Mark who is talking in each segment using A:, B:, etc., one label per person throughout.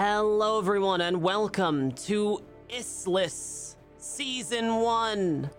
A: Hello, everyone, and welcome to Issliss Season 1.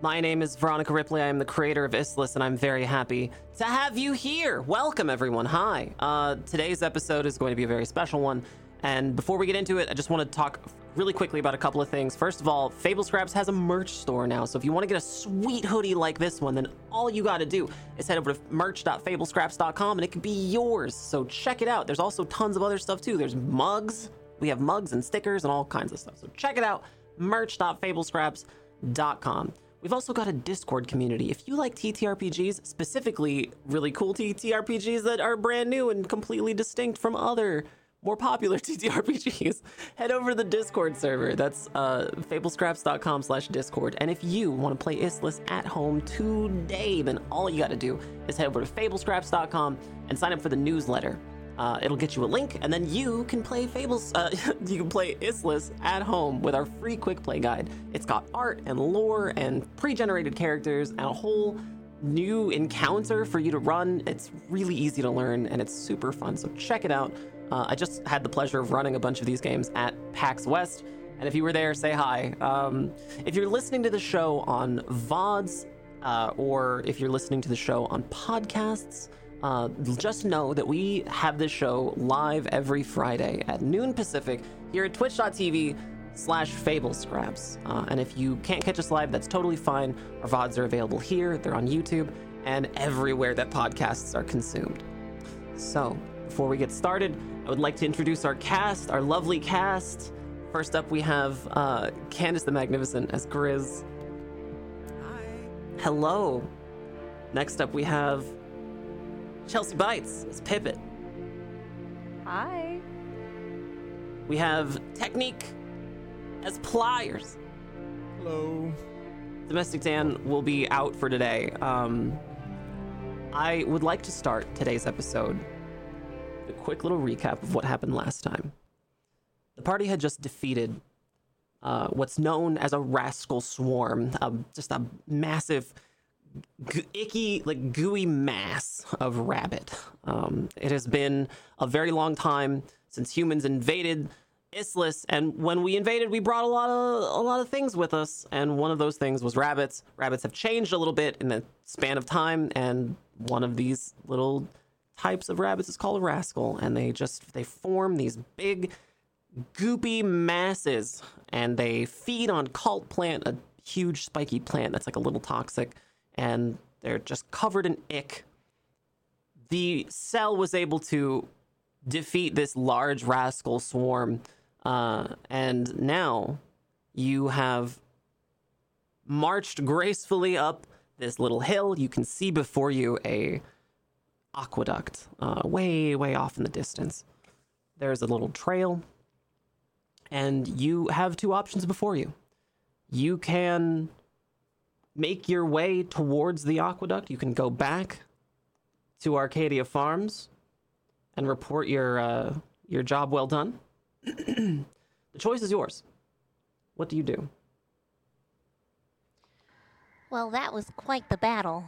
A: My name is Veronica Ripley. I am the creator of Issliss, and I'm very happy to have you here. Welcome, everyone. Hi. Uh, today's episode is going to be a very special one. And before we get into it, I just want to talk really quickly about a couple of things. First of all, Fable Scraps has a merch store now. So if you want to get a sweet hoodie like this one, then all you got to do is head over to merch.fablescraps.com and it can be yours. So check it out. There's also tons of other stuff too. There's mugs. We have mugs and stickers and all kinds of stuff. So check it out. merch.fablescraps.com. We've also got a Discord community. If you like TTRPGs, specifically really cool TTRPGs that are brand new and completely distinct from other more popular TTRPGs, head over to the Discord server. That's uh, fablescraps.com slash Discord. And if you want to play Issliss at home today, then all you got to do is head over to fablescraps.com and sign up for the newsletter. Uh, it'll get you a link, and then you can play Fables. Uh, you can play Islis at home with our free quick play guide. It's got art and lore and pre-generated characters and a whole new encounter for you to run. It's really easy to learn and it's super fun. So check it out. Uh, I just had the pleasure of running a bunch of these games at PAX West, and if you were there, say hi. Um, if you're listening to the show on VODs, uh, or if you're listening to the show on podcasts, uh, just know that we have this show live every Friday at noon Pacific here at twitch.tv slash Fable Scraps. Uh, and if you can't catch us live, that's totally fine. Our VODs are available here, they're on YouTube, and everywhere that podcasts are consumed. So, before we get started, I would like to introduce our cast, our lovely cast. First up, we have uh, Candace the Magnificent as Grizz.
B: Hi.
A: Hello. Next up, we have Chelsea Bytes as Pippet.
C: Hi.
A: We have Techniq as Pliers.
B: Hello.
A: Domestic Dan will be out for today. Um, I would like to start today's episode with a quick little recap of what happened last time. The party had just defeated uh, what's known as a rascal swarm, uh, just a massive, g- icky, like gooey mass of rabbit. Um, it has been a very long time since humans invaded Issliss, and when we invaded, we brought a lot of a lot of things with us, and one of those things was rabbits. Rabbits have changed a little bit in the span of time, and one of these little types of rabbits. Is called a rascal, and they just they form these big goopy masses and they feed on cult plant a huge spiky plant that's like a little toxic and they're just covered in ick. The cell was able to defeat this large rascal swarm uh, and now you have marched gracefully up this little hill. You can see before you a aqueduct uh, way way off in the distance there's a little trail and you have two options before you. You can make your way towards the aqueduct. You can go back to Arcadia Farms and report your uh, your job well done. the choice is yours. What do you do?
C: Well, that was quite the battle.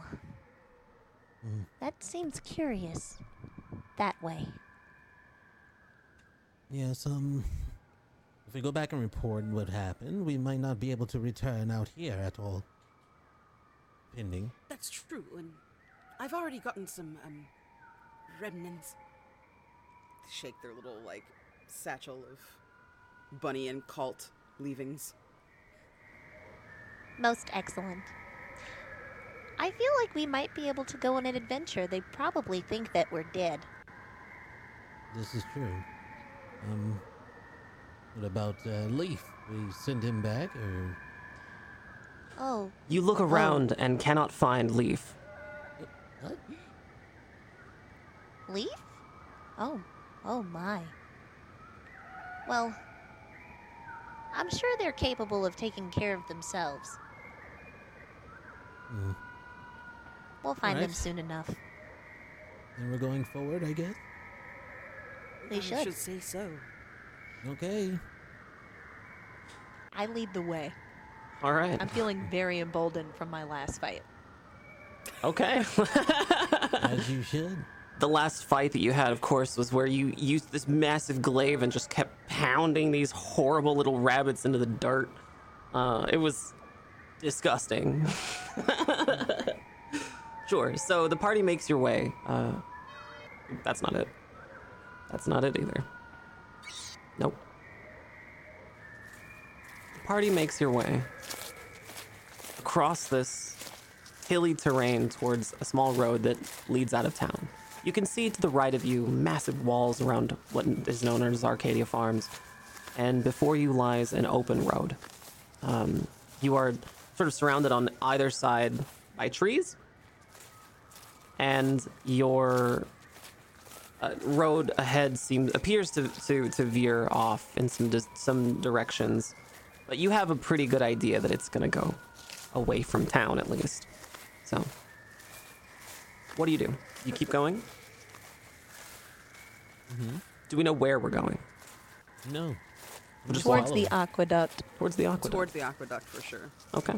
C: That seems curious. That way.
B: Yes, um, if we go back and report what happened, we might not be able to return out here at all. Pending.
D: That's true, and I've already gotten some um remnants. Shake their little like satchel of bunny and cult leavings.
C: Most excellent. I feel like we might be able to go on an adventure. They probably think that we're dead.
B: This is true. Um, what about uh, Leef? We send him back, or
C: Oh,
A: You look around and cannot find Leef.
B: what?
C: Leef? Oh, oh my. Well, I'm sure they're capable of taking care of themselves.
B: Hmm.
C: We'll find them soon enough.
B: And we're going forward, I guess.
C: We
D: I
C: should.
D: should say so.
B: Okay.
E: I lead the way.
A: All right.
E: I'm feeling very emboldened from my last fight.
A: Okay.
B: As you should.
A: the last fight that you had, of course, was where you used this massive glaive and just kept pounding these horrible little rabbits into the dirt. Uh, it was disgusting. sure. So the party makes your way. Uh, that's not it. That's not it either. Nope. The party makes your way across this hilly terrain towards a small road that leads out of town. You can see to the right of you massive walls around what is known as Arcadia Farms, and before you lies an open road. Um, you are sort of surrounded on either side by trees, and your uh, road ahead seems appears to, to, to veer off in some dis- some directions, but you have a pretty good idea that it's gonna go away from town at least. So, what do you do? You keep going. Do we know where we're going?
B: No.
A: We'll
C: Towards
B: follow.
C: the aqueduct.
A: Towards the aqueduct.
D: Towards the aqueduct for sure.
A: Okay.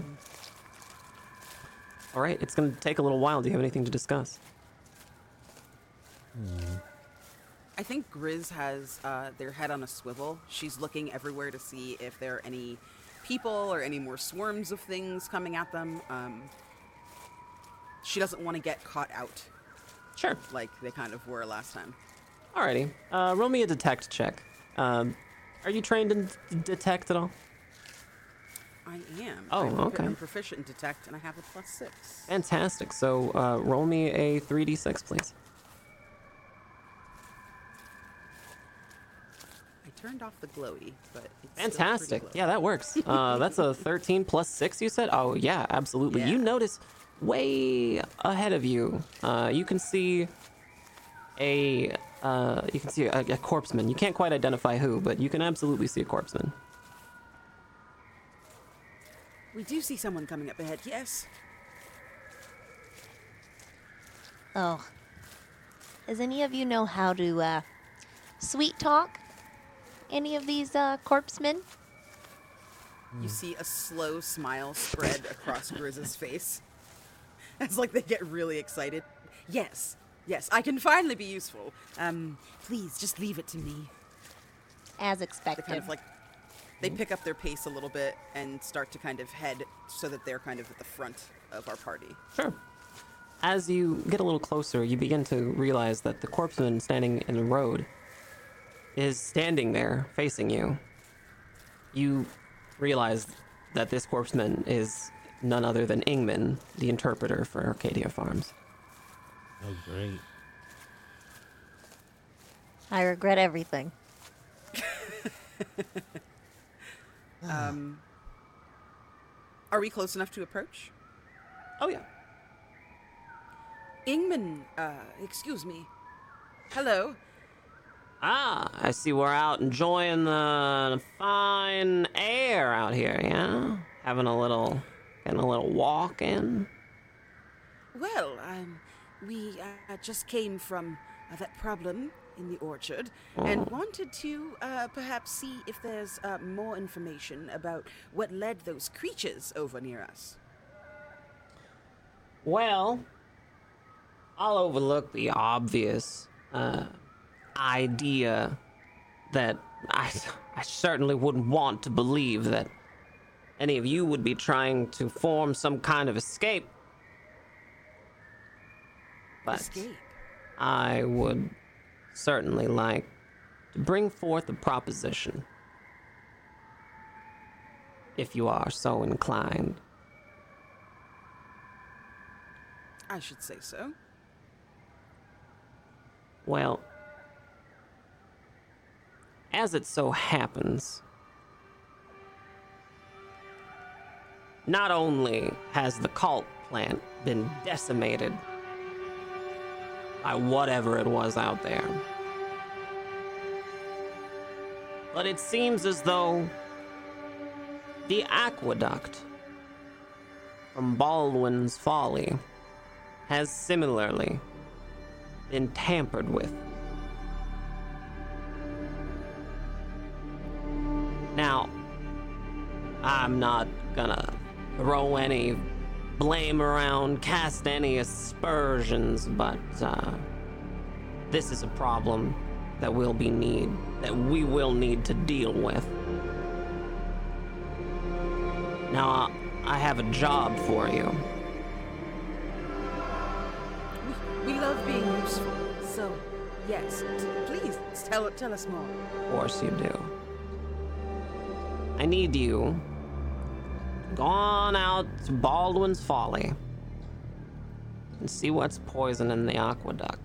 A: All right. It's gonna take a little while. Do you have anything to discuss?
D: I think Grizz has uh, their head on a swivel. She's looking everywhere to see if there are any people or any more swarms of things coming at them. Um, she doesn't want to get caught out
A: Sure.
D: like they kind of were last time.
A: Alrighty. Uh, roll me a detect check. Um, are you trained in d- detect at all?
D: I am.
A: Oh,
D: I'm,
A: okay.
D: I'm proficient in detect, and I have a plus six.
A: Fantastic. So uh, roll me a 3d6, please.
D: I turned off the glowy, but it's
A: Fantastic.
D: glowy.
A: Yeah, that works. Uh, that's a 13 plus 6, you said? Oh, yeah, absolutely. You notice way ahead of you, uh, you can see a. Uh, you can see a, a corpseman. You can't quite identify who, but you can absolutely see a corpseman.
D: We do see someone coming up ahead. Yes.
C: Oh. Does any of you know how to uh, sweet talk any of these uh, corpsemen?
D: You see a slow smile spread across Grizz's face. It's like they get really excited. Yes, yes, I can finally be useful. Um, please just leave it to me.
C: As
D: They
C: expected.
D: kind of like they pick up their pace a little bit and start to kind of head so that they're kind of at the front of our party.
A: Sure. As you get a little closer, you begin to realize that the corpseman standing in the road is standing there facing you. You realize that this corpseman is none other than Ingman, the interpreter for Arcadia Farms.
B: Oh, great.
C: I regret everything.
D: Um, are we close enough to approach?
A: Oh, yeah.
D: Ingman, uh, excuse me. Hello.
A: Ah, I see we're out enjoying the fine air out here, yeah? Having a little, getting a little walk in.
D: Well, um, we uh, just came from uh, that problem in the orchard and wanted to uh, perhaps see if there's uh, more information about what led those creatures over near us.
A: Well, I'll overlook the obvious uh, idea that I, I certainly wouldn't want to believe that any of you would be trying to form some kind of escape. But
D: Escape.
A: I would certainly like to bring forth a proposition. If you are so inclined.
D: I should say so.
A: Well, as it so happens, not only has the cult plant been decimated by whatever it was out there, but it seems as though the aqueduct from Baldwin's Folly has similarly been tampered with. Now, I'm not gonna throw any blame around, cast any aspersions, but uh, this is a problem that will be need that we will need to deal with. Now, I have a job for you.
D: We, we love being useful. So, yes, please tell tell us more.
A: Of course you do. I need you to go on out to Baldwin's Folly and see what's poison in the aqueduct.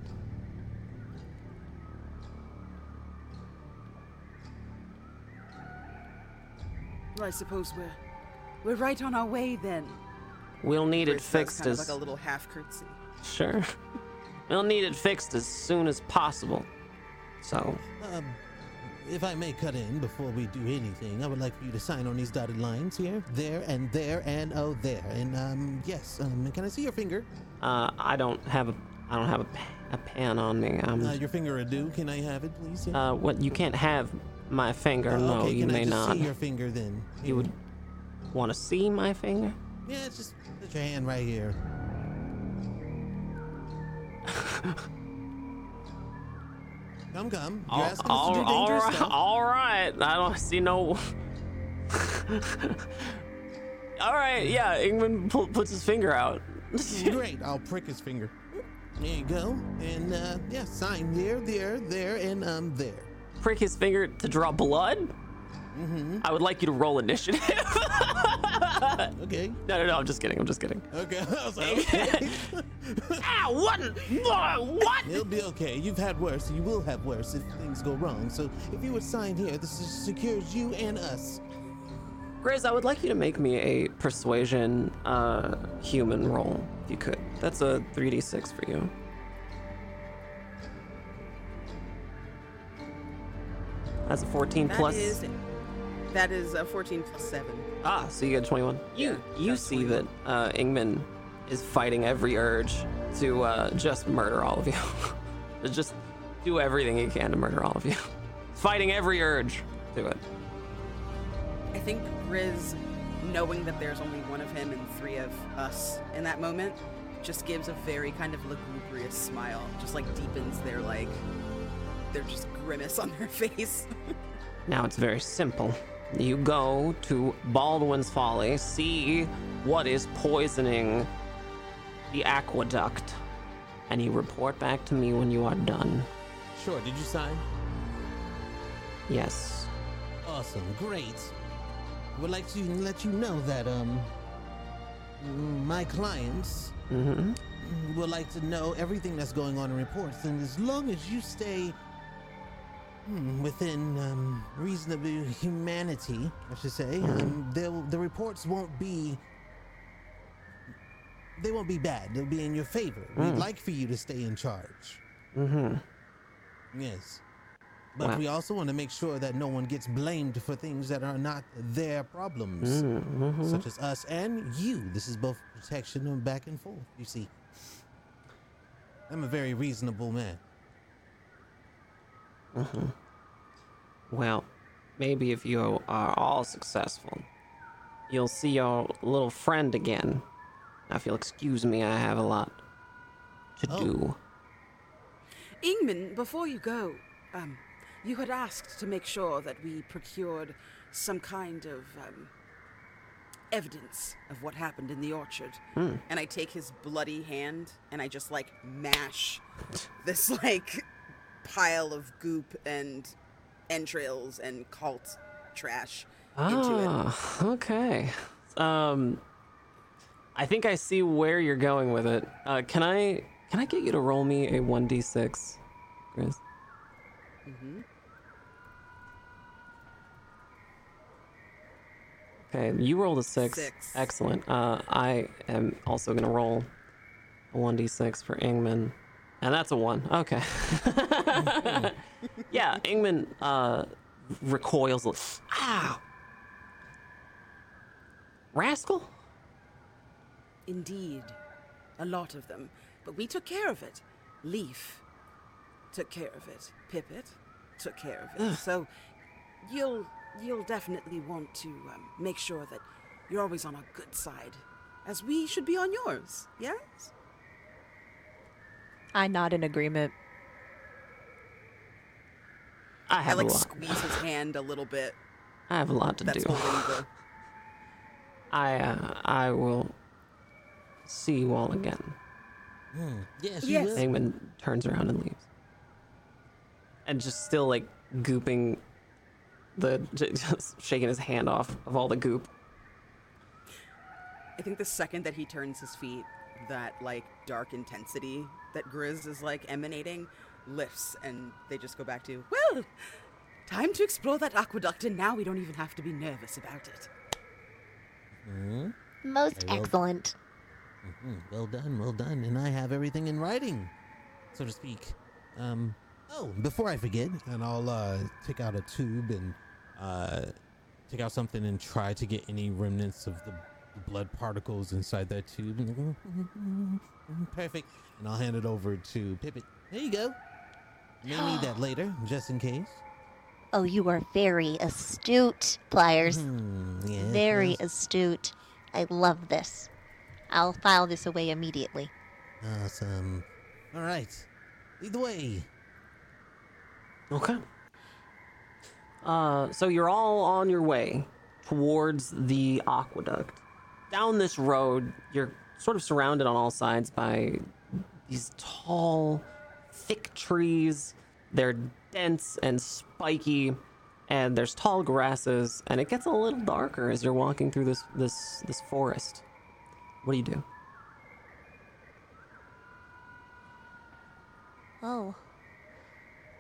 D: Well, I suppose we're we're right on our way then.
A: We'll need it
D: Grace does
A: fixed
D: kind of
A: as
D: like a little half curtsy.
A: sure. we'll need it fixed as soon as possible. So,
B: Um, if I may cut in before we do anything, I would like for you to sign on these dotted lines here, there, and there, and oh, there. And um, yes, um, can I see your finger?
A: uh, I don't have a I don't have a, a pan on me. Um,
B: Uh, your finger ado. Can I have it, please? Yeah.
A: uh, what you can't have my finger.
B: Uh,
A: no,
B: okay,
A: you
B: can
A: may
B: I just
A: not.
B: see your finger then?
A: You would want to see my finger?
B: Yeah, just put your hand right here. come, come. You're
A: All,
B: asking us
A: all,
B: to do
A: all
B: dangerous
A: right,
B: stuff.
A: all right. I don't see no. all right, yeah. Ingman pu- puts his finger out.
B: Great. I'll prick his finger. There you go. And uh, yeah, sign there, there, there, and um, there.
A: Prick his finger to draw blood.
B: Mm-hmm.
A: I would like you to roll initiative.
B: Okay.
A: no, no, no. I'm just kidding. I'm just kidding.
B: Okay. I was like, okay.
A: ah, what? What? What?
B: It'll be okay. You've had worse. You will have worse if things go wrong. So if you would sign here, this is, secures you and us.
A: Grizz, I would like you to make me a persuasion uh, human roll, if you could. That's a 3d6 for you. That's a 14
D: That
A: plus.
D: is- that is uh, 14 plus 7.
A: Ah, so you get 21. You
D: Yeah,
A: you
D: that's
A: see that uh, Ingman is fighting every urge to uh, just murder all of you. to just do everything he can to murder all of you. Fighting every urge to it.
D: I think Grizz, knowing that there's only one of him and three of us in that moment, just gives a very kind of lugubrious smile. Just like deepens their like, their just grimace on their face.
A: Now it's very simple. You go to Baldwin's Folly, see what is poisoning the aqueduct, and you report back to me when you are done.
B: Sure. Did you sign?
A: Yes.
B: Awesome. Great. Would like to let you know that um, my clients
A: Mm-hmm.
B: would like to know everything that's going on in reports, and as long as you stay within um, reasonable humanity, I should say, um, the reports won't be. They won't be bad. They'll be in your favor. We'd like for you to stay in charge.
A: Mm-hmm.
B: Yes. But
A: Wow.
B: we also want to make sure that no one gets blamed for things that are not their problems,
A: Mm-hmm.
B: such as us and you. This is both protection and back and forth, you see. I'm a very reasonable man.
A: Well, maybe if you are all successful, you'll see your little friend again. Now, if you'll excuse me, I have a lot to
B: Oh.
A: do.
D: Ingman, before you go, um, you had asked to make sure that we procured some kind of um, evidence of what happened in the orchard. And I take his bloody hand and I just like mash this like pile of goop and entrails and cult trash into it.
A: Ah, okay. Um, I think I see where you're going with it. Uh, can I can I get you to roll me a one d six, Grizz? Okay, you rolled a six.
D: Six.
A: Excellent. Uh, I am also gonna roll a one d six for Ingman, and that's a one. Okay. yeah, Ingman uh, recoils. a- Ow! Rascal?
D: Indeed, a lot of them. But we took care of it. Leef took care of it. Pippet took care of it. So you'll you'll definitely want to um, make sure that you're always on our good side, as we should be on yours. Yes.
C: I nod in agreement.
A: I
D: I
A: have
D: like
A: a lot.
D: squeeze his hand a little bit.
A: I have a lot to
D: That's
A: do.
D: holding the.
A: I uh, I will see you all again.
B: Hmm. Yes,
D: Yes.
B: you will.
A: Ingman turns around and leaves. And just still like gooping the just shaking his hand off of all the goop.
D: I think the second that he turns his feet, that like dark intensity that Grizz is like emanating lifts, and they just go back to well, time to explore that aqueduct, and now we don't even have to be nervous about it.
B: Hmm.
C: Most
B: well.
C: excellent.
B: Mhm. Well done, well done. And I have everything in writing, so to speak. Um. Oh, before I forget, and I'll uh, take out a tube and uh, take out something and try to get any remnants of the blood particles inside that tube. Perfect. And I'll hand it over to Pippet. There you go. May need that later, just in case.
C: Oh, you are very astute, Pliers.
B: Hmm, yes,
C: Very
B: yes.
C: astute. I love this. I'll file this away immediately.
B: Awesome. All right. Lead the way.
A: Okay. Uh, so you're all on your way towards the aqueduct. Down this road, you're sort of surrounded on all sides by these tall, thick trees. They're dense and spiky, and there's tall grasses, and it gets a little darker as you're walking through this this this forest. What do you do?
C: Oh.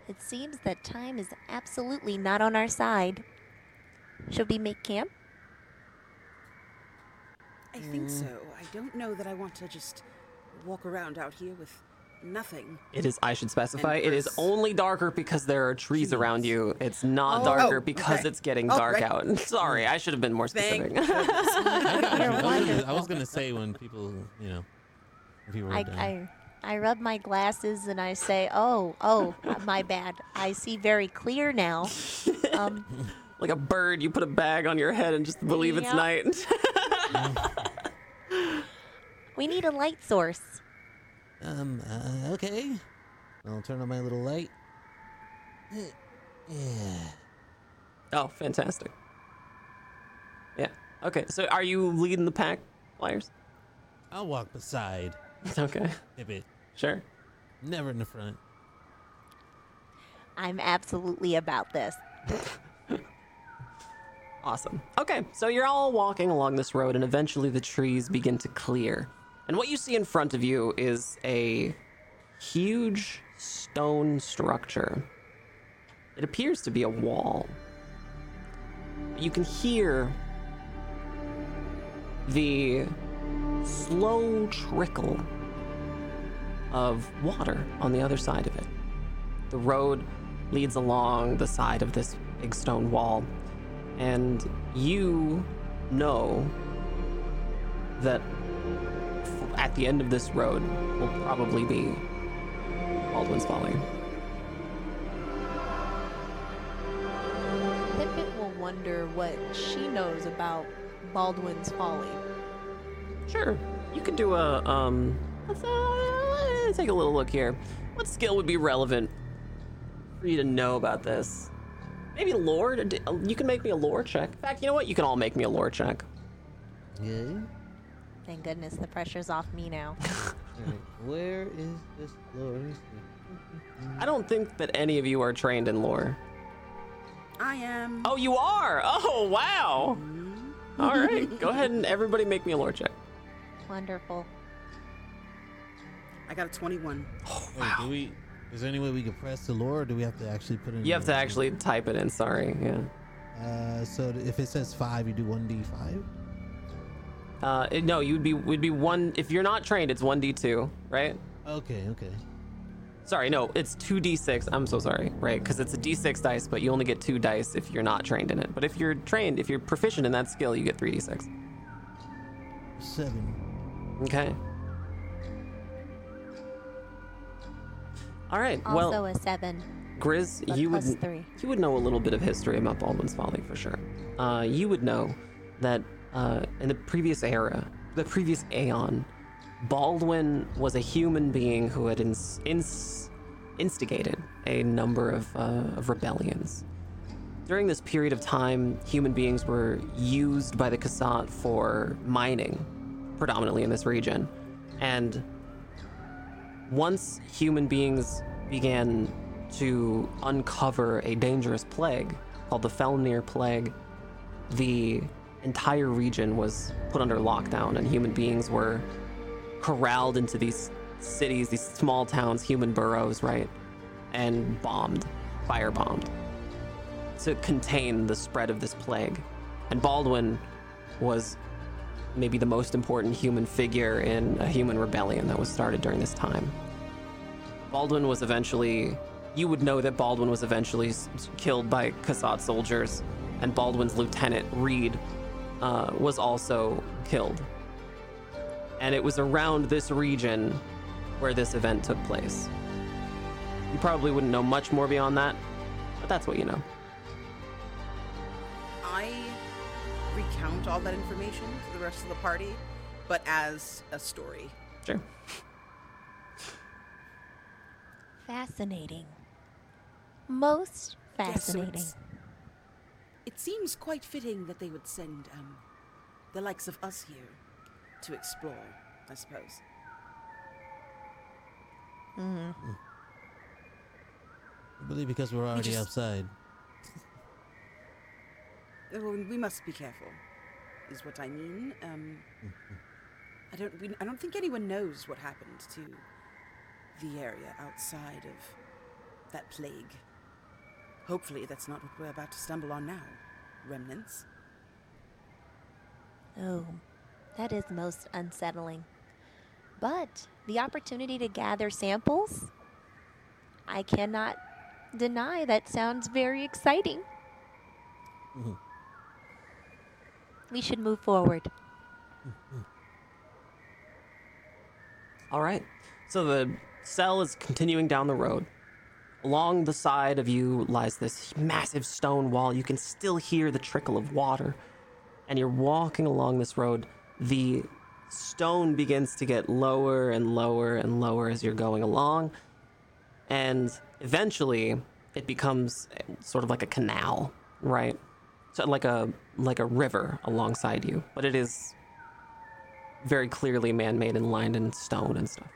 C: It seems that time is absolutely not on our side. Should we make camp?
D: I think so. I don't know that I want to just walk around out here with nothing.
A: It is, I should specify, it is only darker because there are trees around you. It's not
D: Oh.
A: darker
D: Oh,
A: because
D: okay.
A: it's getting
D: Oh,
A: dark
D: right.
A: out. Sorry, I should have been more specific.
B: I, got you. I, was gonna, I
C: wonderful.
B: was gonna say when people, you know, if you were
C: I. I, I rub my glasses and I say, oh, oh, my bad. I see very clear now. Um,
A: like a bird, you put a bag on your head and just believe it's night.
C: we need a light source.
B: Um, uh, okay. I'll turn on my little light. Eh, Yeah.
A: oh, fantastic. Yeah. Okay, so are you leading the pack, Pliers?
B: I'll walk beside.
A: Okay,
B: Pippet.
A: sure.
B: Never in the front.
C: I'm absolutely about this.
A: Awesome. Okay, so you're all walking along this road, and eventually the trees begin to clear. And what you see in front of you is a huge stone structure. It appears to be a wall. You can hear the slow trickle of water on the other side of it. The road leads along the side of this big stone wall, and you know that f- at the end of this road will probably be Baldwin's Folly.
C: Pippet will wonder what she knows about Baldwin's Folly.
A: Sure, you could do a um. Let's uh, take a little look here. What skill would be relevant for you to know about this? Maybe lore. You can make me a lore check. In fact, you know what? You can all make me a lore check.
B: Yeah.
C: Thank goodness the pressure's off me now.
B: Alright, Where is this glory? Mm-hmm.
A: I don't think that any of you are trained in lore.
D: I am.
A: Oh, you are. Oh, wow. All right, go ahead and everybody make me a lore check.
C: Wonderful.
D: I got a 21.
B: Wait, do we? Is there any way we can press the lore, or do we have to actually put it? in
A: You have to actually type it in. Sorry. Yeah.
B: Uh, so if it says five, you do one d five.
A: Uh, it- no, you'd be would be one if you're not trained. It's one d two, right?
B: Okay, okay.
A: Sorry, no, it's two d six. I'm so sorry, right? Because it's a d six dice, but you only get two dice if you're not trained in it. But if you're trained, if you're proficient in that skill, you get three d six.
B: Seven.
A: Okay. All right.
C: Also
A: well,
C: a seven,
A: Grizz, you would
C: three.
A: you would know a little bit of history about Baldwin's Folly for sure. Uh, you would know that uh, in the previous era, the previous aeon, Baldwin was a human being who had ins- ins- instigated a number of, uh, of rebellions. During this period of time, human beings were used by the Kasat for mining, predominantly in this region. And once human beings began to uncover a dangerous plague called the Felnir Plague, the entire region was put under lockdown, and human beings were corralled into these cities, these small towns, human burrows, right? And bombed, firebombed to contain the spread of this plague. And Baldwin was maybe the most important human figure in a human rebellion that was started during this time. Baldwin was eventually, you would know that Baldwin was eventually killed by Kasat soldiers, and Baldwin's lieutenant, Reed, uh, was also killed. And it was around this region where this event took place. You probably wouldn't know much more beyond that, but that's what you know.
D: Recount all that information to the rest of the party, but as a story.
A: Sure.
C: Fascinating. Most fascinating.
D: Yes, so
C: fascinating.
D: it's- It seems quite fitting that they would send um, the likes of us here to explore, I suppose. Mm.
B: I believe because we're already
D: just-
B: outside.
D: We must be careful, is what I mean. Um, I don't. We, I don't think anyone knows what happened to the area outside of that plague. Hopefully, that's not what we're about to stumble on now. Remnants.
C: Oh, that is most unsettling. But the opportunity to gather samples, I cannot deny that sounds very exciting.
B: Mhm.
C: We should move forward. Mm-hmm.
A: All right. So the cell is continuing down the road. Along the side of you lies this massive stone wall. You can still hear the trickle of water. And you're walking along this road. The stone begins to get lower and lower and lower as you're going along. And eventually it becomes sort of like a canal, right? So like a like a river alongside you. But it is very clearly man-made and lined in stone and stuff.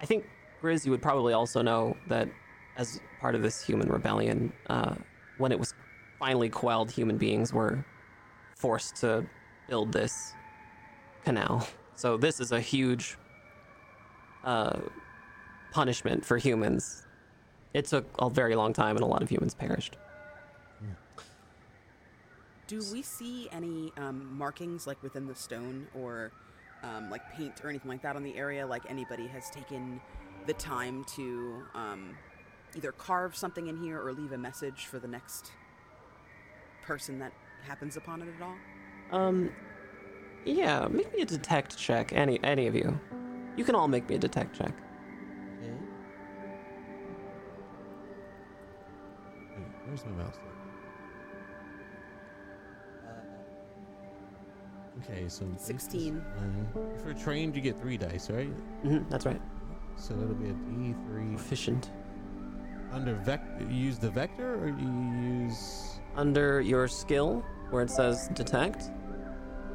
A: I think Grizz, you would probably also know that as part of this human rebellion, uh, when it was finally quelled, human beings were forced to build this canal. So this is a huge uh, punishment for humans. It took a very long time, and a lot of humans perished.
D: Do we see any um, markings like within the stone or um, like paint or anything like that on the area? Like anybody has taken the time to um, either carve something in here or leave a message for the next person that happens upon it at all?
A: Um, yeah, make me a detect check. Any any of you, you can all make me a detect check.
B: My mouse? Okay, so plus
D: 16.
B: nine. If you're trained, you get three dice, right?
A: Mm-hmm, that's right.
B: So it'll be a D3.
A: Efficient.
B: Under vector, you use the vector, or you use?
A: Under your skill, where it says detect,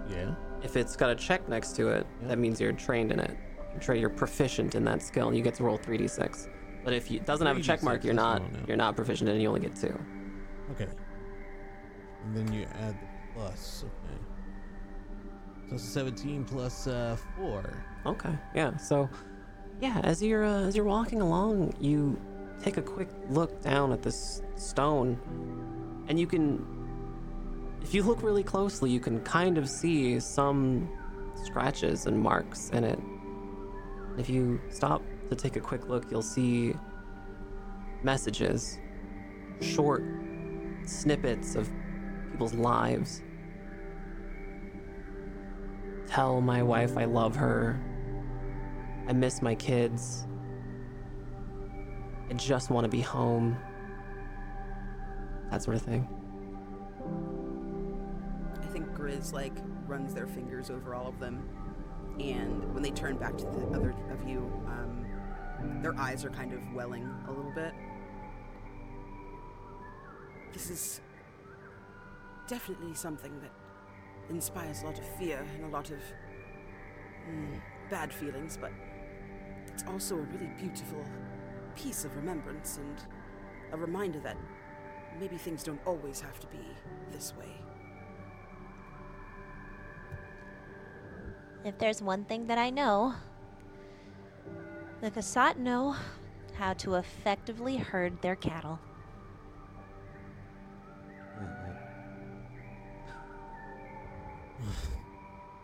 B: Yeah.
A: if it's got a check next to it,
B: Yeah.
A: that means you're trained in it. You're, tra- you're proficient in that skill, and you get to roll 3d6. But if it doesn't have a check mark, you're not you're not proficient, and you only get two.
B: Okay. And then you add the plus. Okay. So it's 17 plus uh, four.
A: Okay, yeah. So, yeah, as you're uh, as you're walking along, you take a quick look down at this stone, and you can, if you look really closely, you can kind of see some scratches and marks in it. If you stop to take a quick look, you'll see messages, short snippets of people's lives. Tell my wife I love her. I miss my kids. I just want to be home. That sort of thing.
D: I think Grizz like runs their fingers over all of them and when they turn back to the other of you, um, their eyes are kind of welling a little bit. This is definitely something that inspires a lot of fear and a lot of mm, bad feelings, but it's also a really beautiful piece of remembrance and a reminder that maybe things don't always have to be this way.
C: If there's one thing that I know, the Kasat know how to effectively herd their cattle.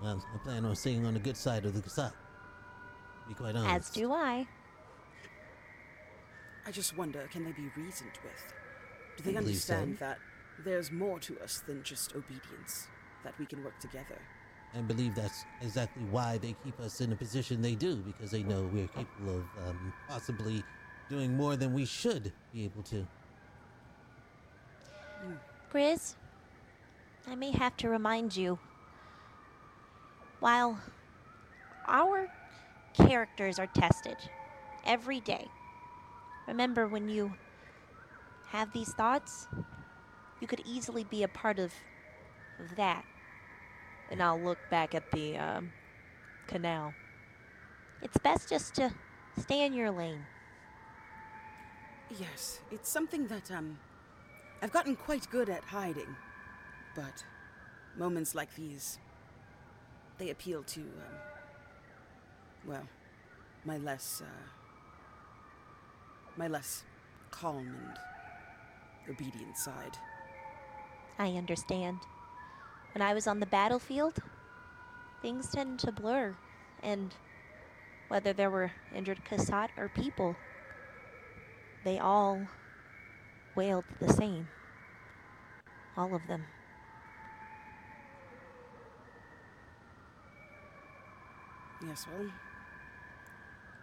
B: Well, I plan on staying on the good side of the Kasat. Be quite honest.
C: As do I.
D: I just wonder can they be reasoned with? Do they
B: I believe so.
D: understand that there's more to us than just obedience? That we can work together?
B: I believe that's exactly why they keep us in the position they do, because they know we're capable of um, possibly doing more than we should be able to.
C: Grizz, I may have to remind you. While our characters are tested every day, remember when you have these thoughts, you could easily be a part of, of that.
E: And I'll look back at the um, canal.
C: It's best just to stay in your lane.
D: Yes, it's something that um I've gotten quite good at hiding. But moments like these they appeal to um well, my less uh my less calm and obedient side.
C: I understand. When I was on the battlefield, things tend to blur, and whether there were injured Kasat or people, they all wailed the same. All of them.
D: Yes, well.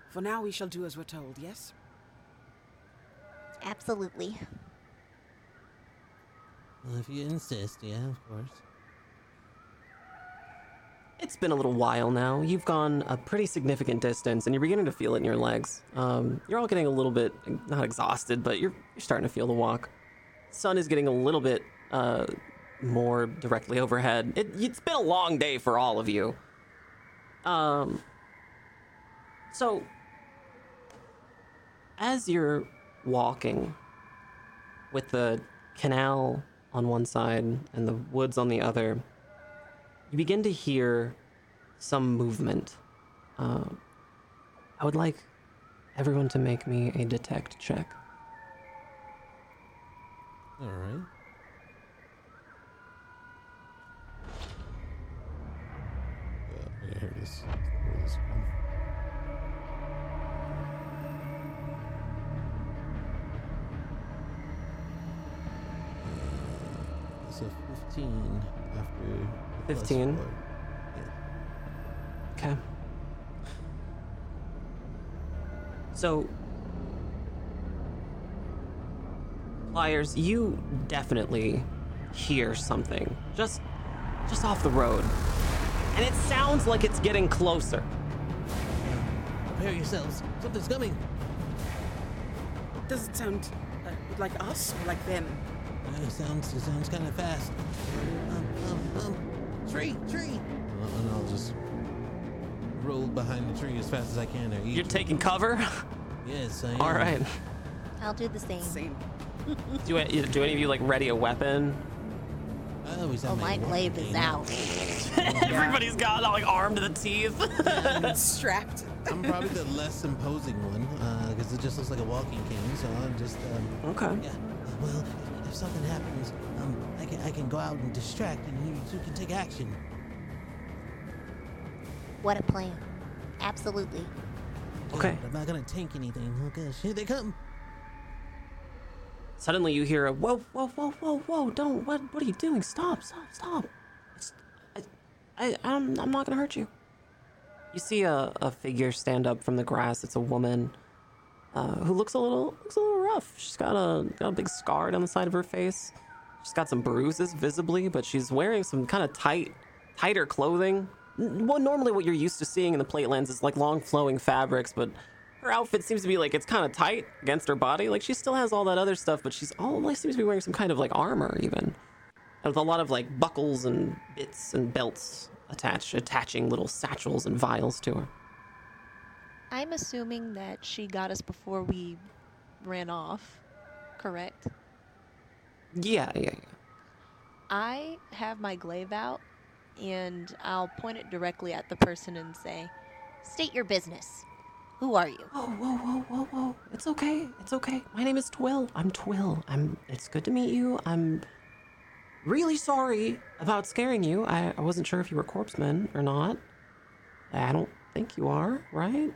D: For now we shall do as we're told, yes?
C: Absolutely.
B: Well, if you insist, yeah, of course.
A: It's been a little while now. You've gone a pretty significant distance, and you're beginning to feel it in your legs. Um, you're all getting a little bit not exhausted, but you're you're starting to feel the walk. Sun is getting a little bit uh, more directly overhead. It, it's been a long day for all of you. Um. So, as you're walking with the canal on one side and the woods on the other, you begin to hear some movement. Uh, I would like everyone to make me a detect check.
B: All right.
F: Here it is.
B: Uh, it's a 15 after. The plus
A: 15? Okay. So, Pliers, you definitely hear something just just off the road. And it sounds like it's getting closer.
B: Prepare yourselves. Something's coming.
D: Does it sound uh, like us or like them?
B: Uh, it sounds. It sounds kind of fast. Tree, tree. Uh, and I'll just roll behind the tree as fast as I can. Or
A: You're taking cover?
B: Yes, I am.
A: All right.
C: I'll do the same.
D: Same.
A: Do, any- do any of you like ready a weapon?
B: I always have
C: Oh, my
B: walking
C: glaive is out.
A: Everybody's got like armed to the teeth.
D: Strapped.
B: I'm probably the less imposing one because it just looks like a walking cane. So I'm just. Um,
A: okay.
B: yeah. Well, if, if something happens, um, I can I can go out and distract, and you two can take action.
C: What a plan. Absolutely.
A: Okay.
B: but I'm not gonna tank anything. Oh gosh, here they come.
A: Suddenly you hear a whoa, whoa, whoa, whoa, whoa! Don't what? What are you doing? Stop! Stop! Stop! It's, I, I, I'm, I'm not gonna hurt you. You see a, a figure stand up from the grass. It's a woman, uh, who looks a little looks a little rough. She's got a got a big scar down the side of her face. She's got some bruises visibly, but she's wearing some kind of tight, tighter clothing. well, normally what you're used to seeing in the plate lands is like long flowing fabrics, but her outfit seems to be like it's kind of tight against her body. Like she still has all that other stuff, but she's all like seems to be wearing some kind of like armor even, with a lot of like buckles and bits and belts attached, attaching little satchels and vials to her.
E: I'm assuming that she got us before we ran off, correct?
A: Yeah, yeah, yeah.
E: I have my glaive out and I'll point it directly at the person and say,
C: State your business. Who are you?
A: Whoa, whoa, whoa, whoa, whoa. It's okay. It's okay. My name is Twill. I'm Twill. I'm it's good to meet you. I'm really sorry about scaring you. I, I wasn't sure if you were corpsemen or not. I don't think you are, right?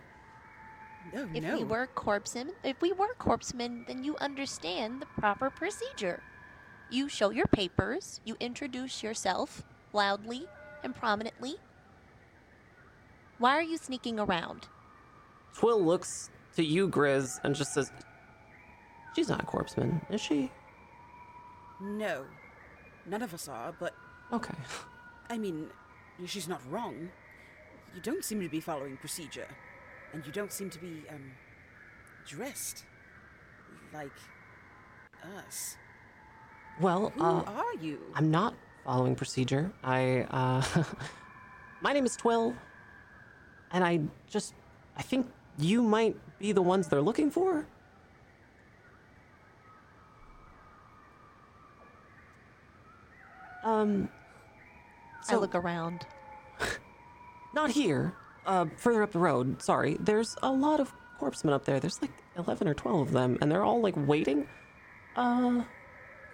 D: Oh, no,
C: If
D: no.
C: we were corpsemen, if we were corpsemen, then you understand the proper procedure. You show your papers, you introduce yourself loudly and prominently. Why are you sneaking around?
A: Twill looks to you, Grizz, and just says, She's not a corpseman, is she?
D: No. None of us are, but
A: Okay.
D: I mean, she's not wrong. You don't seem to be following procedure. And you don't seem to be, um, dressed like us.
A: Well,
D: Who
A: uh,
D: are you?
A: I'm not following procedure. I, uh, my name is Twill, and I just, I think you might be the ones they're looking for. Um,
E: I look around.
A: not here. Uh, further up the road. Sorry. There's a lot of corpsemen up there. There's like eleven or twelve of them, and they're all like waiting, uh,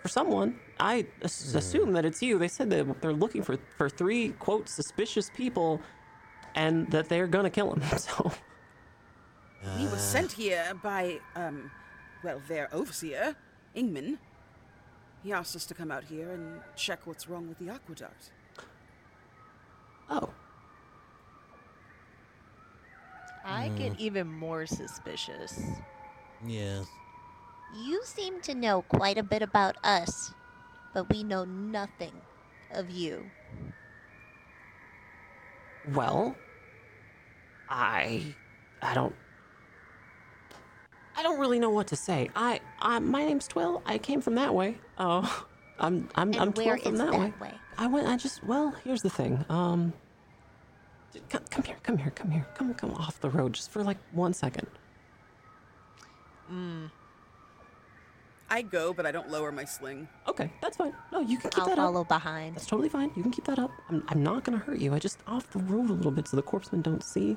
A: for someone. I as- assume that it's you. They said that they're looking for for three quote suspicious people, and that they're gonna kill them. So
D: we were sent here by, um, well, their overseer, Ingman. He asked us to come out here and check what's wrong with the aqueduct.
A: oh,
E: I get even more suspicious.
B: Yes.
C: You seem to know quite a bit about us, but we know nothing of you.
A: well, I I don't. I don't really know what to say. I, I my name's Twill. I came from that way. Oh, I'm I'm
C: And
A: I'm
C: where
A: Twill from
C: is
A: that,
C: that
A: way.
C: way?
A: I went. I just. Well, here's the thing. Um. J- Come, come here. Come here. Come here. Come come off the road just for like one second.
D: I go, but I don't lower my sling.
A: Okay, that's fine. No, you can keep
C: I'll
A: that up.
C: follow behind.
A: That's totally fine. You can keep that up. I'm, I'm not gonna hurt you. I just off the road a little bit so the corpsemen don't see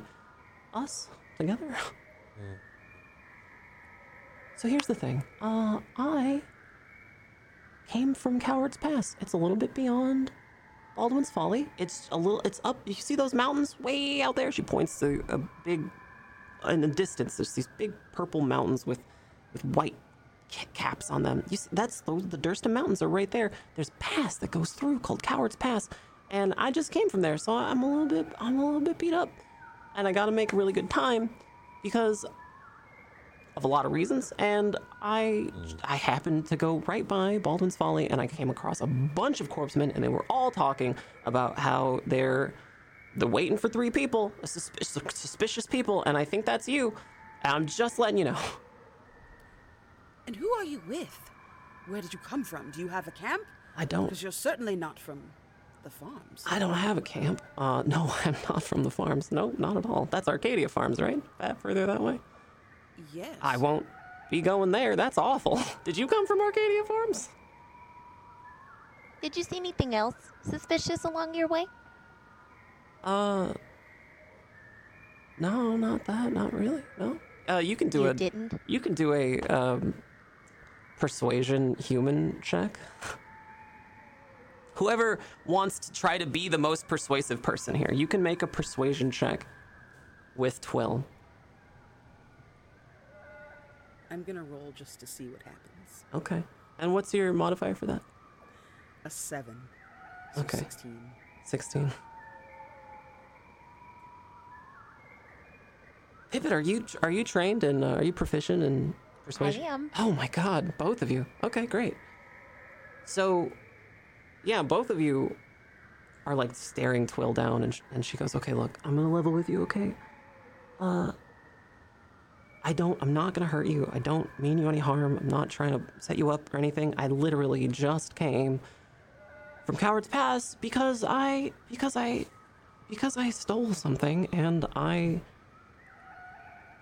A: us together. So here's the thing. Uh, I came from Coward's Pass. It's a little bit beyond Baldwin's Folly. It's a little. It's up. You see those mountains way out there? She points to a big. In the distance, there's these big purple mountains with, with white caps on them. You see, that's those the Durston Mountains are right there. There's pass that goes through called Coward's Pass, and I just came from there, so I'm a little bit I'm a little bit beat up, and I got to make a really good time because of a lot of reasons, and I I happened to go right by Baldwin's Folly, and I came across a bunch of corpsemen, and they were all talking about how they're they're waiting for three people, suspicious, suspicious people, and I think that's you. And I'm just letting you know.
D: And who are you with? Where did you come from? Do you have a camp?
A: I don't
D: Because you're certainly not from the farms.
A: I don't have a camp. Uh, no, I'm not from the farms. No, not at all. That's Arcadia Farms, right? That further that way.
D: Yes.
A: I won't be going there. That's awful. Did you come from Arcadia Farms?
C: Did you see anything else suspicious along your way?
A: Uh, no, not that. Not really. No. Uh, you can do
C: you
A: a.
C: didn't.
A: You can do a um, persuasion human check. Whoever wants to try to be the most persuasive person here, you can make a persuasion check with Twill.
D: I'm gonna roll just to see what happens.
A: Okay. And what's your modifier for that?
D: A seven. So
A: Okay.
D: 16.
A: 16. Pippet, are you are you trained and uh, are you proficient in persuasion?
C: I am.
A: Oh my god, both of you. Okay, great. So, yeah, both of you are like staring Twill down, and sh- and she goes, "Okay, look, I'm gonna level with you, okay? Uh, I don't. I'm not gonna hurt you. I don't mean you any harm. I'm not trying to set you up or anything. I literally just came from Coward's Pass because I because I because I stole something and I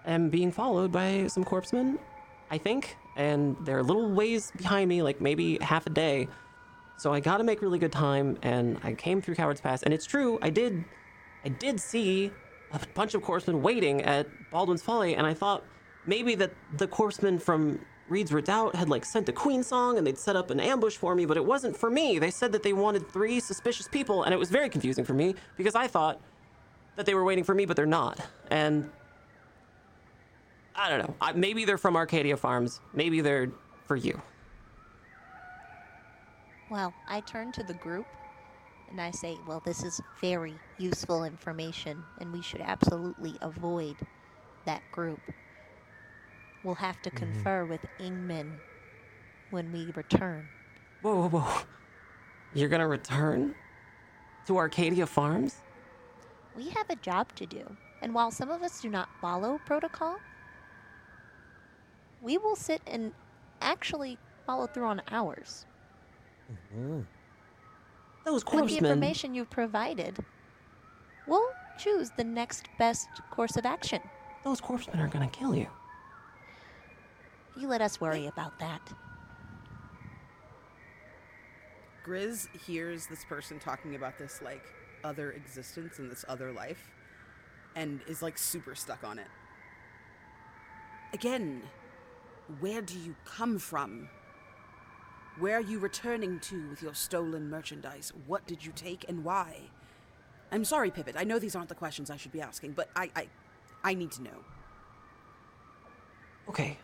A: am being followed by some corpsemen, I think, and they're a little ways behind me, like maybe half a day. So I got to make really good time, and I came through Coward's Pass, and it's true, I did, I did see a bunch of corpsemen waiting at Baldwin's Folly, and I thought maybe that the corpsemen from Reed's Redoubt had like sent a Queen song and they'd set up an ambush for me, but it wasn't for me. They said that they wanted three suspicious people, and it was very confusing for me because I thought that they were waiting for me, but they're not. And I don't know. I, maybe they're from Arcadia Farms. Maybe they're for you.
C: Well, I turn to the group and I say, well, this is very useful information, and we should absolutely avoid that group. We'll have to mm-hmm. confer with Ingman when we return.
A: Whoa, whoa, whoa. You're gonna return to Arcadia Farms?
C: We have a job to do, and while some of us do not follow protocol, we will sit and actually follow through on ours. Mmm.
A: Those
C: With the information you've provided, we'll choose the next best course of action.
A: Those corpsemen are gonna kill you.
C: You let us worry about that.
D: Grizz hears this person talking about this like other existence and this other life and is like super stuck on it. Again, where do you come from? Where are you returning to with your stolen merchandise? What did you take and why? I'm sorry, Pippet. I know these aren't the questions I should be asking, but I I, I need to know.
A: Okay.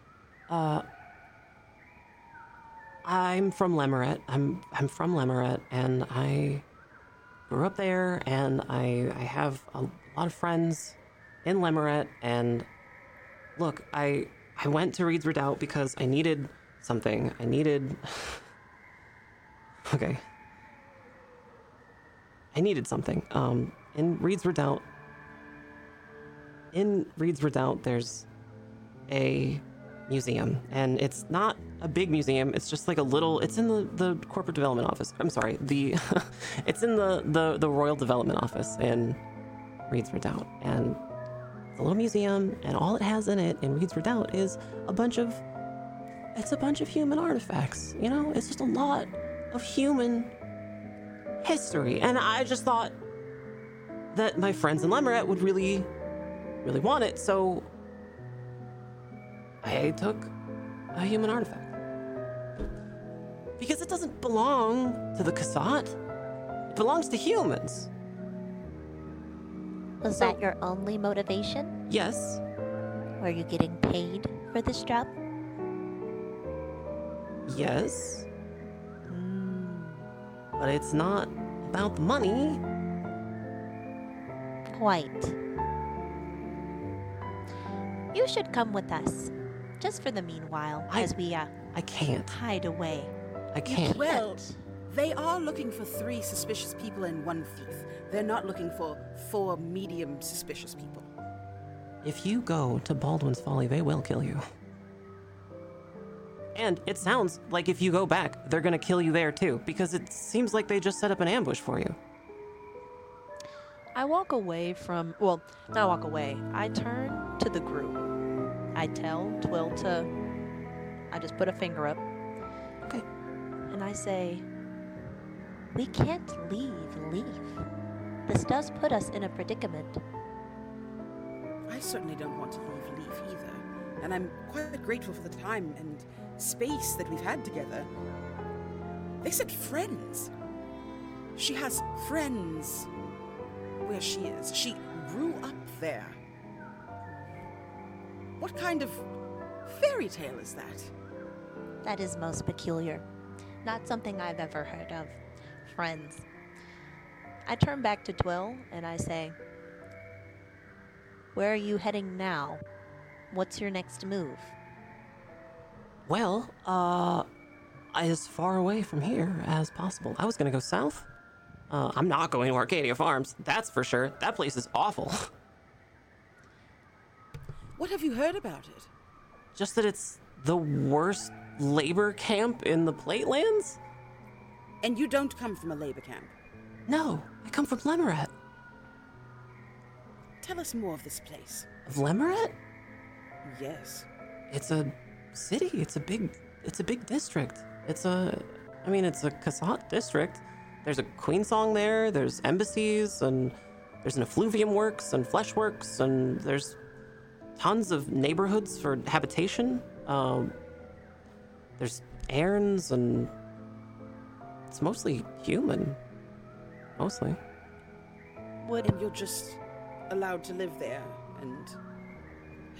A: Uh I'm from Lemeret. I'm I'm from Lemeret and I grew up there and I I have a lot of friends in Lemeret and look, I I went to Reed's Redoubt because I needed something. I needed Okay. I needed something. Um in Reed's Redoubt in Reed's Redoubt there's a museum and it's not a big museum it's just like a little it's in the, the corporate development office i'm sorry the it's in the, the the royal development office in reed's redoubt and it's a little museum and all it has in it in reed's redoubt is a bunch of it's a bunch of human artifacts you know? It's just a lot of human history and i just thought that my friends in lemeret would really really want it so I took a human artifact. Because it doesn't belong to the Kasat. It belongs to humans.
C: Was
A: So-
C: that your only motivation?
A: Yes,
C: Were you getting paid for this job?
A: yes,
C: Mm,
A: but it's not about the money.
C: quite. You should come with us, just for the meanwhile,
A: I-
C: as we uh,
A: I can't.
C: hide away.
A: I can't.
D: Well, They are looking for three suspicious people and one thief. They're not looking for four medium suspicious people.
A: If you go to Baldwin's Folly, they will kill you. And it sounds like if you go back, they're gonna kill you there too, because it seems like they just set up an ambush for you.
E: I walk away from, well, not walk away. I turn to the group. I tell Twill to, I just put a finger up
A: Okay.
E: and I say,
C: We can't leave leave. This does put us in a predicament.
D: I certainly don't want to leave leave either. And I'm quite grateful for the time and space that we've had together. They said friends. She has friends where she is. She grew up there. What kind of fairy tale is that?
C: That is most peculiar. Not something I've ever heard of. Friends.
E: I turn back to Twill and I say,
C: Where are you heading now? What's your next move?
A: Well, uh, as far away from here as possible. I was gonna go south, Uh, I'm not going to Arcadia Farms, that's for sure. That place is awful.
D: What have you heard about it?
A: Just that it's the worst labor camp in the Platelands?
D: And you don't come from a labor camp.
A: No, I come from Lemuret.
D: Tell us more of this place.
A: Of Lemuret?
D: Yes.
A: It's a city. It's a big. It's a big district. It's a. I mean, it's a Kasat district. There's a Queen Song there. There's embassies and there's an effluvium works and flesh works and there's tons of neighborhoods for habitation. Um, there's errands and it's mostly human. Mostly.
E: Would
D: And you're just allowed to live there and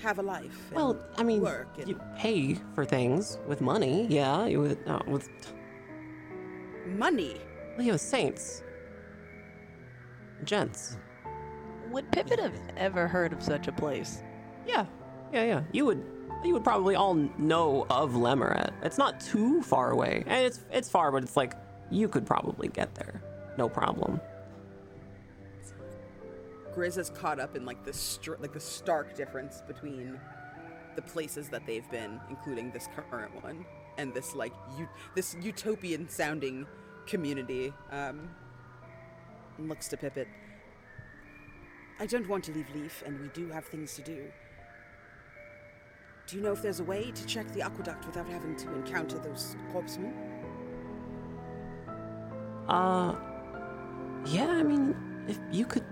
D: have a life. and
A: Well, I mean,
D: work. And
A: you pay for things with money. Yeah, you would. Uh, with
D: money.
A: well, you have saints, gents.
E: would Pippet have ever heard of such a place?
A: Yeah, yeah, yeah. You would you would probably all know of Lemuret. It's not too far away, and it's it's far, but it's like you could probably get there, no problem.
D: Grizz is caught up in like the str- like the stark difference between the places that they've been, including this current one, and this like this utopian sounding community. Um, looks to Pippet. I don't want to leave Leef, and we do have things to do. Do you know if there's a way to check the aqueduct without having to encounter those corpsemen?
A: Uh, yeah. I mean, if you could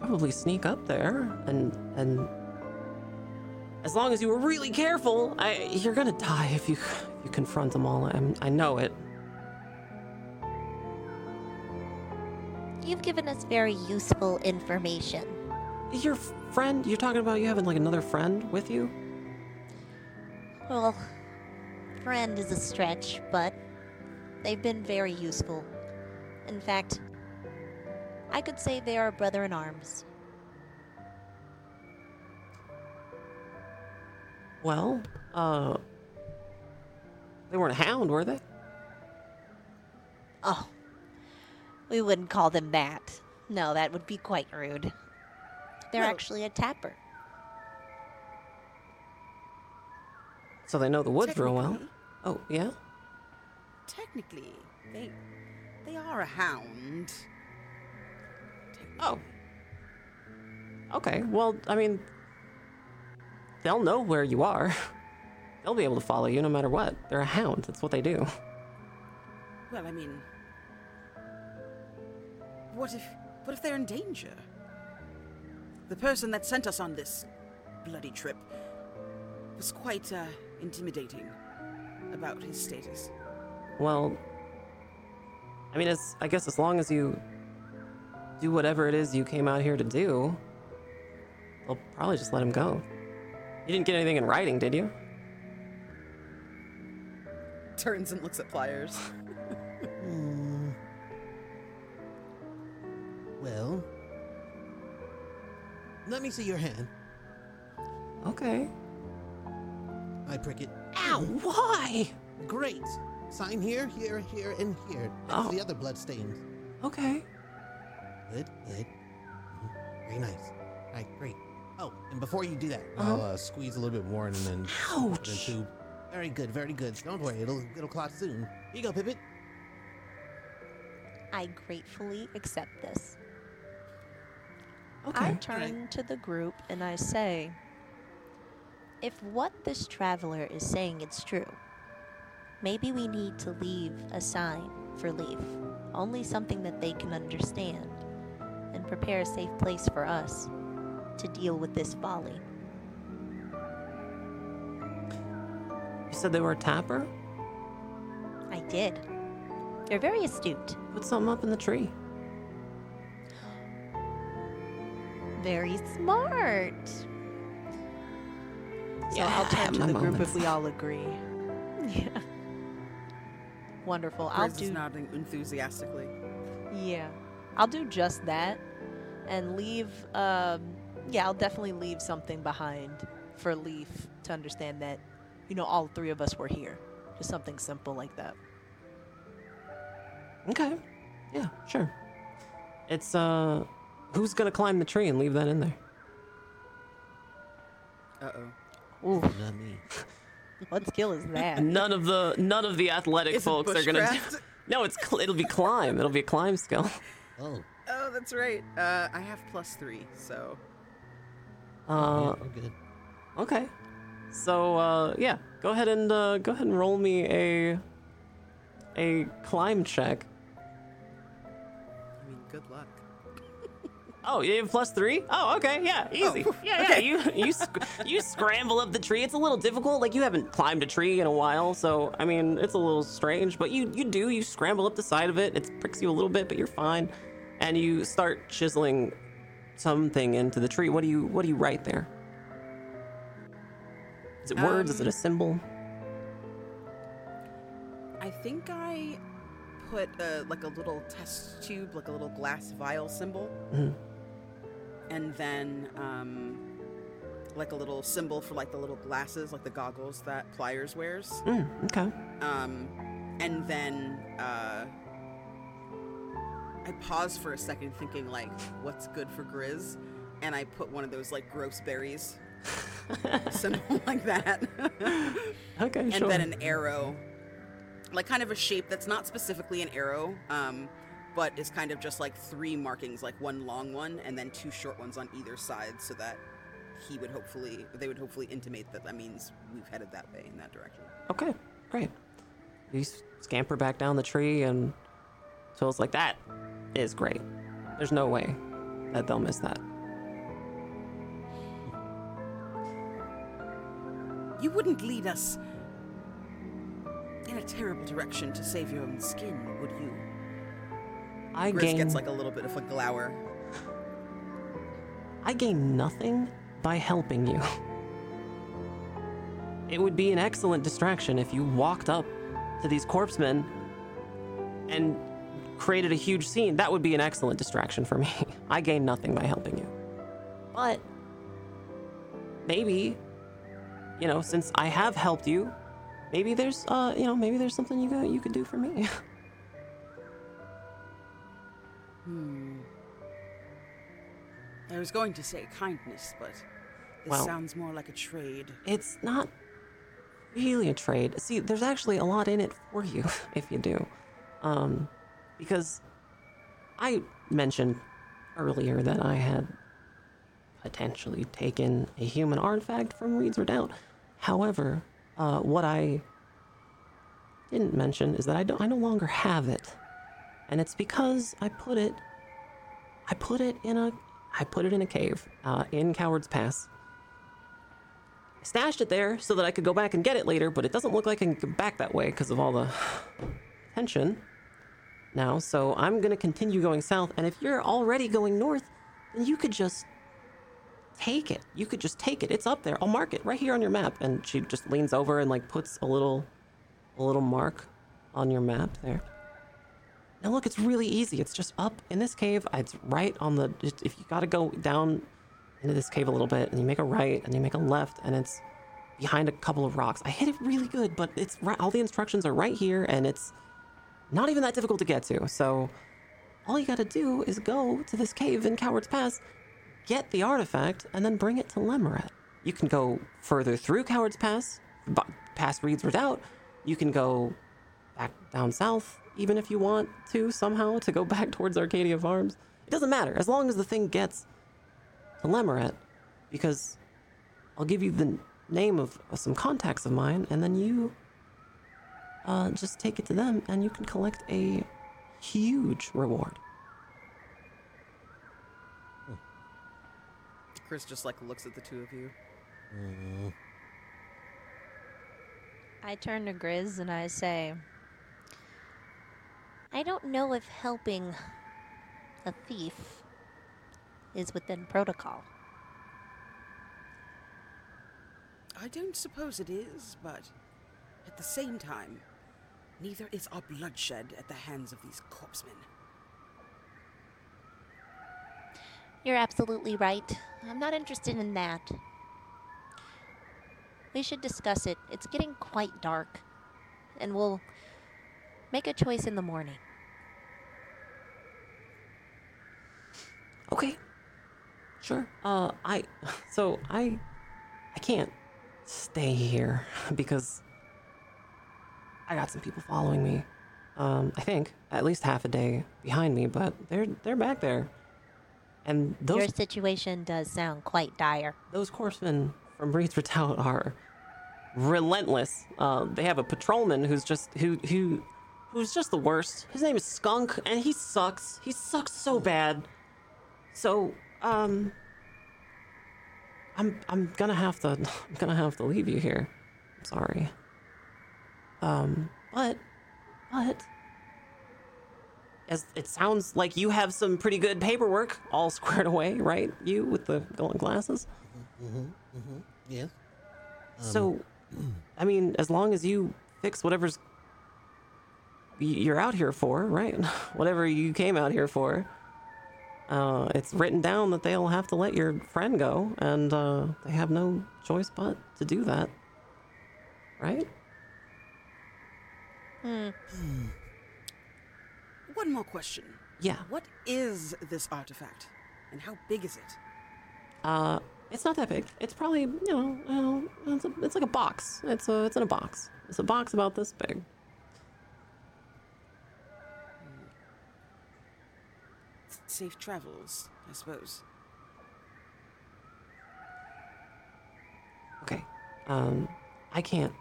A: probably sneak up there and and as long as you were really careful, I, you're gonna die if you if you confront them all. I'm, I know it.
C: You've given us very useful information.
A: Your friend? You're talking about you having like another friend with you?
C: Well, friend is a stretch, but they've been very useful. In fact, I could say they are a brother in arms.
A: Well, uh, they weren't a hound, were they?
C: Oh, we wouldn't call them that. No, that would be quite rude. They're
D: Well-
C: actually a tapper.
A: So they know the woods real well. Oh, yeah?
D: Technically, they they are a hound.
A: Oh. Okay, well, I mean, they'll know where you are. They'll be able to follow you no matter what. They're a hound. That's what they do.
D: Well, I mean, what if what if they're in danger? The person that sent us on this bloody trip was quite uh, intimidating about his status.
A: Well, I mean, as I guess as long as you do whatever it is you came out here to do, they'll probably just let him go. You didn't get anything in writing, did you?
D: Turns and looks at Pliers.
B: Hmm. Well, let me see your hand.
A: Okay.
B: I prick it.
A: Ow, why?
B: Great. Sign here, here, here, and here. That's
A: Oh.
B: the other blood stains.
A: Okay.
B: Good, good. Mhm. Very nice. All right, great. Oh, and before you do that,
A: Uh-huh.
B: I'll uh, squeeze a little bit more and then
A: Ouch.
B: the tube. Very good, very good. Don't worry, it'll it'll clot soon. Here you go, Pippet.
C: I gratefully accept this.
A: Okay.
E: I turn to the group and I say,
C: If what this traveler is saying is true, maybe we need to leave a sign for Leef. Only something that they can understand and prepare a safe place for us to deal with this folly.
A: You said they were a tapper?
C: I did. They're very astute,
A: Put something up in the tree.
C: very smart.
E: So I'll turn to
A: my
E: the group if we all agree.
C: Yeah.
E: Wonderful. I'll
D: Grizz is
E: do
D: nodding enthusiastically.
E: Yeah. I'll do just that and leave um yeah, I'll definitely leave something behind for Leef to understand that you know all three of us were here. Just something simple like that.
A: Okay. Yeah, sure. It's uh, who's gonna climb the tree and leave that in there?
D: Uh oh.
E: Ooh,
B: Not me.
E: what skill is that?
A: None of the none of the athletic
D: Is it
A: folks are gonna.
D: Bushcraft?
A: no, it's cl- it'll be climb. It'll be a climb skill.
B: Oh,
D: Oh, that's right. Uh, I have plus three, so
A: Uh,
B: yeah, we're good.
A: okay. So uh, yeah, go ahead and uh, go ahead and roll me a a climb check.
D: I mean, good luck.
A: Oh, you have plus three? Oh, okay, yeah, easy.
D: Oh,
A: yeah, yeah. You you sc- you scramble up the tree. It's a little difficult. Like you haven't climbed a tree in a while, so I mean, it's a little strange. But you you do. You scramble up the side of it. It pricks you a little bit, but you're fine. And you start chiseling something into the tree. What do you what do you write there? Is it words? Is it a
D: Um,
A: symbol?
D: I think I put uh, like a little test tube, like a little glass vial symbol,
A: Mhm.
D: And then um, like a little symbol for like the little glasses, like the goggles that Pliers wears.
A: Mm, okay.
D: Um, and then uh, I paused for a second, thinking like, "What's good for Grizz?" And I put one of those like gross berries symbol like that.
A: Okay,
D: and
A: sure.
D: then an arrow, like kind of a shape that's not specifically an arrow, um, but is kind of just like three markings, like one long one and then two short ones on either side, so that he would hopefully, they would hopefully intimate that that means we've headed that way in that direction.
A: Okay, great. You scamper back down the tree, and Twill's like, that is great. There's no way that they'll miss that.
D: You wouldn't lead us in a terrible direction to save your own skin, would you?
A: I
D: Grizz
A: gain,
D: gets like a little bit of a glower.
A: I gain nothing by helping you. It would be an excellent distraction if you walked up to these corpsemen and created a huge scene. That would be an excellent distraction for me. I gain nothing by helping you. But maybe, you know, since I have helped you, maybe there's, uh, you know, maybe there's something you could, you could do for me.
D: Hmm. I was going to say kindness, but this
A: Well-
D: sounds more like a trade.
A: it's not really a trade. See, there's actually a lot in it for you if you do. Um, because I mentioned earlier that I had potentially taken a human artifact from Reed's Redoubt. However, uh, what I didn't mention is that I, don't, I no longer have it. And it's because I put it I put it in a I put it in a cave uh, in Coward's Pass. I stashed it there so that I could go back and get it later, but it doesn't look like I can get back that way because of all the tension now. So I'm to continue going south. And if you're already going north, then you could just take it. You could just take it. It's up there. I'll mark it right here on your map. And she just leans over and like puts a little, a little mark on your map there. Now look, it's really easy. It's just up in this cave. It's right on the. If you got to go down into this cave a little bit, and you make a right, and you make a left, and it's behind a couple of rocks. I hit it really good, but it's right. All the instructions are right here, and it's not even that difficult to get to. So all you got to do is go to this cave in Coward's Pass, get the artifact, and then bring it to Lemeret. You can go further through Coward's Pass, past Reed's Redoubt. You can go back down south, even if you want to somehow to go back towards Arcadia Farms. It doesn't matter as long as the thing gets to Lemeret, because I'll give you the name of, of some contacts of mine, and then you uh, just take it to them, and you can collect a huge reward.
D: Grizz just like looks at the two of you.
F: Uh,
C: I turn to Grizz and I say, I don't know if helping a thief is within protocol.
D: I don't suppose it is, but at the same time, neither is our bloodshed at the hands of these corpsemen.
C: You're absolutely right. I'm not interested in that. We should discuss it. It's getting quite dark, and we'll make a choice in the morning.
A: Okay. Sure. Uh, I. So I. I can't stay here because I got some people following me. Um, I think at least half a day behind me, but they're they're back there, and those
C: Your situation does sound quite dire.
A: those horsemen from Reed's Redoubt are relentless. Uh, they have a patrolman who's just who who who's just the worst. His name is Skunk, and he sucks. He sucks so bad. So, um, I'm I'm gonna have to I'm gonna have to leave you here. I'm sorry. Um, but but as it sounds like you have some pretty good paperwork all squared away, right? You with the golden glasses.
B: Mm hmm, mm hmm, yes.
A: So, I mean, as long as you fix whatever's you're out here for, right? Whatever you came out here for, uh, it's written down that they'll have to let your friend go, and uh, they have no choice but to do that, right? Hmm.
D: One more question.
A: Yeah.
D: What is this artifact? And how big is it?
A: Uh, it's not that big. It's probably you know, uh, it's, a, it's like a box. It's a it's in a box. It's a box about this big.
D: Safe travels, I suppose.
A: Okay. Um, I can't.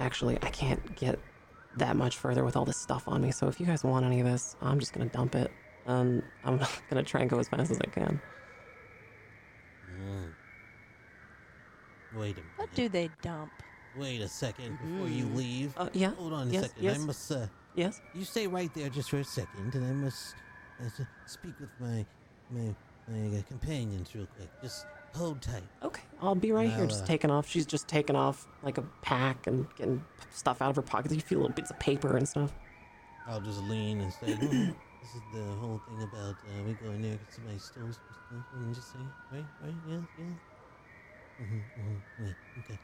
A: Actually, I can't get that much further with all this stuff on me. So if you guys want any of this, I'm just gonna dump it. Um, I'm gonna try and go as fast as I can.
B: Wait a minute.
E: What do they dump?
B: Wait a second before you leave.
A: Uh, yeah.
B: Hold on a
A: yes,
B: second.
A: Yes.
B: I must. Uh,
A: Yes.
B: you stay right there just for a second, and I must uh, speak with my my my uh, companions real quick. Just hold tight.
A: Okay. I'll be right here, just
B: uh,
A: taking off. She's just taking off like a pack and getting stuff out of her pockets. You feel little bits of paper and stuff.
B: I'll just lean and say, "Hmm, "This is the whole thing about uh, we go in there, get somebody stole some stuff, and just say, right, right, yeah, yeah." Mm-hmm, mm-hmm. Wait, okay.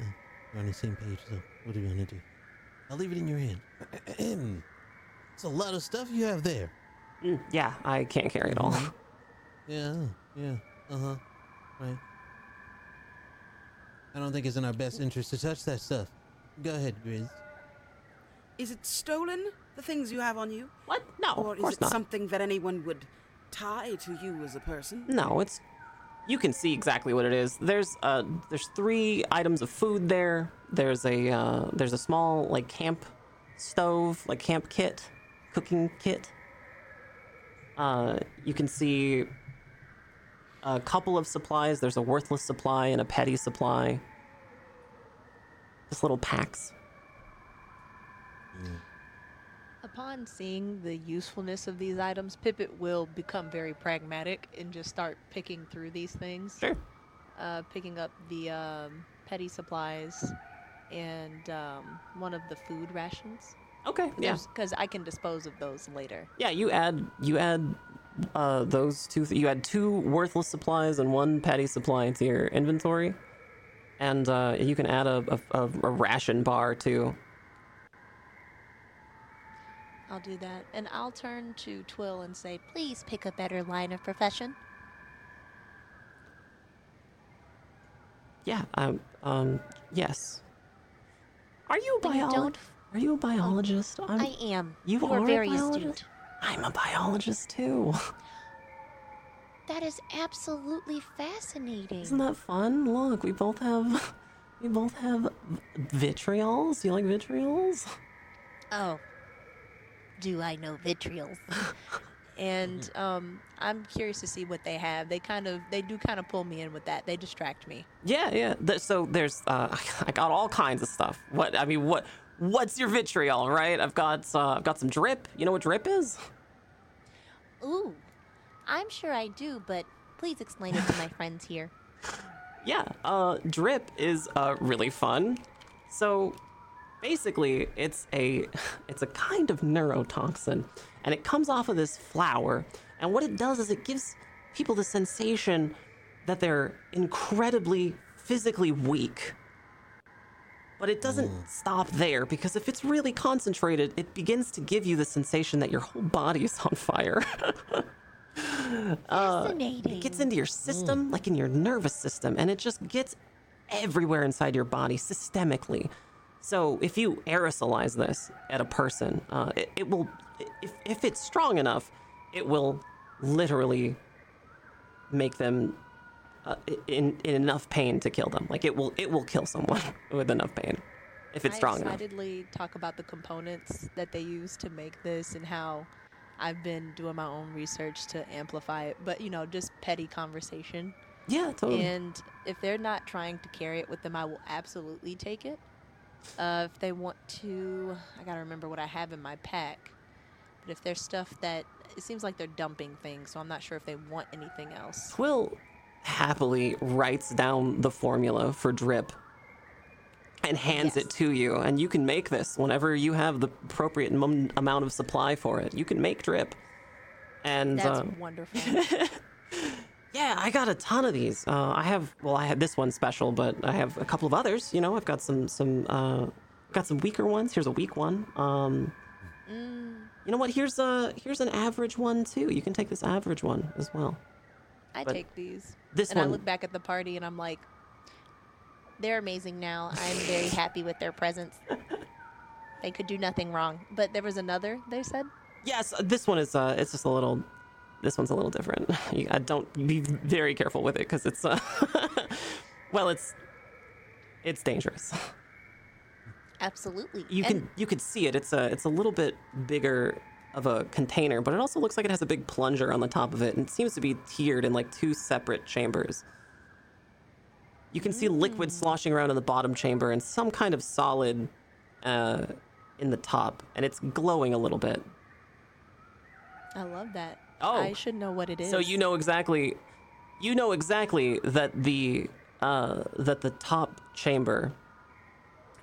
B: Uh, we're on the same page, so what are we gonna do? I'll leave it in your hand. it's a lot of stuff you have there.
A: Mm, yeah, I can't carry it all.
B: Yeah, yeah, uh huh, right. I don't think it's in our best interest to touch that stuff. Go ahead, Grizz.
D: Is it stolen, the things you have on you?
A: what? No,
D: or
A: of
D: is
A: course
D: it
A: not.
D: something that anyone would tie to you as a person?
A: No, it's you can see exactly what it is. There's uh there's three items of food there. There's a uh there's a small like camp stove, like camp kit, cooking kit. Uh you can see a couple of supplies. There's a worthless supply and a petty supply. Just little packs.
E: Upon seeing the usefulness of these items, Pippet will become very pragmatic and just start picking through these things.
A: Sure.
E: Uh, picking up the um, petty supplies and um, one of the food rations.
A: Okay. Yeah.
E: Because I can dispose of those later.
A: Yeah, you add you add uh, those two. Th- you add two worthless supplies and one petty supply to your inventory, and uh, you can add a, a, a, ration bar too.
C: I'll do that. And I'll turn to Twill and say, please pick a better line of profession.
A: Yeah. Um. Um. Yes. Are you a biologist? Are you a biologist? I'm,
C: I am.
A: You
C: are
A: are a
C: very astute.
A: I'm a biologist too.
C: That is absolutely fascinating.
A: Isn't that fun? Look, we both have, we both have vitriols. Do You like vitriols?
C: Oh. Do I know vitriols?
E: And um, I'm curious to see what they have. They kind of, they do kind of pull me in with that. They distract me.
A: Yeah, yeah. So there's, uh, I got all kinds of stuff. What I mean, what, what's your vitriol, right? I've got, uh, I've got some drip. You know what drip is?
C: Ooh. I'm sure I do, but please explain it to my friends here.
A: Yeah, uh, drip is uh, really fun. So basically, it's a, it's a kind of neurotoxin, and it comes off of this flower. And what it does is it gives people the sensation that they're incredibly physically weak. But it doesn't stop there because if it's really concentrated, it begins to give you the sensation that your whole body is on fire. Uh,
C: Fascinating.
A: it gets into your system, like in your nervous system, and it just gets everywhere inside your body systemically. So if you aerosolize this at a person, uh, it, it will, if, if it's strong enough, it will literally make them uh, in, in enough pain to kill them. Like it will, it will kill someone with enough pain if it's
E: I
A: strong enough.
E: I excitedly talk about the components that they use to make this and how I've been doing my own research to amplify it. But you know, just petty conversation.
A: Yeah, totally.
E: And if they're not trying to carry it with them, I will absolutely take it. Uh, if they want to, I gotta remember what I have in my pack. But if there's stuff that it seems like they're dumping things, so I'm not sure if they want anything else.
A: Twill happily writes down the formula for drip and hands it to you, and you can make this whenever you have the appropriate mum- amount of supply for it. You can make drip. And
E: That's
A: um,
E: wonderful.
A: yeah, I got a ton of these. Uh, I have well, I have this one special, but I have a couple of others. You know, I've got some some uh, got some weaker ones. Here's a weak one. Um, You know what? Here's a here's an average one too. You can take this average one as well.
E: I
A: But
E: take these.
A: this
E: and I look back at the party and I'm like,
C: They're amazing now. I'm very happy with their presence. They could do nothing wrong.
E: but there was another, they said?
A: Yes, uh, this one is. Uh, it's just a little. This one's a little different. You, I don't be very careful with it because it's. Uh, well, it's. It's dangerous.
C: Absolutely.
A: You
C: And
A: can you can see it. It's a it's a little bit bigger of a container, but it also looks like it has a big plunger on the top of it, and it seems to be tiered in like two separate chambers. You can see liquid sloshing around in the bottom chamber and some kind of solid uh, in the top, and it's glowing a little bit.
E: I love that.
A: Oh.
E: I should know what it is.
A: So you know exactly, you know exactly that the uh, that the top chamber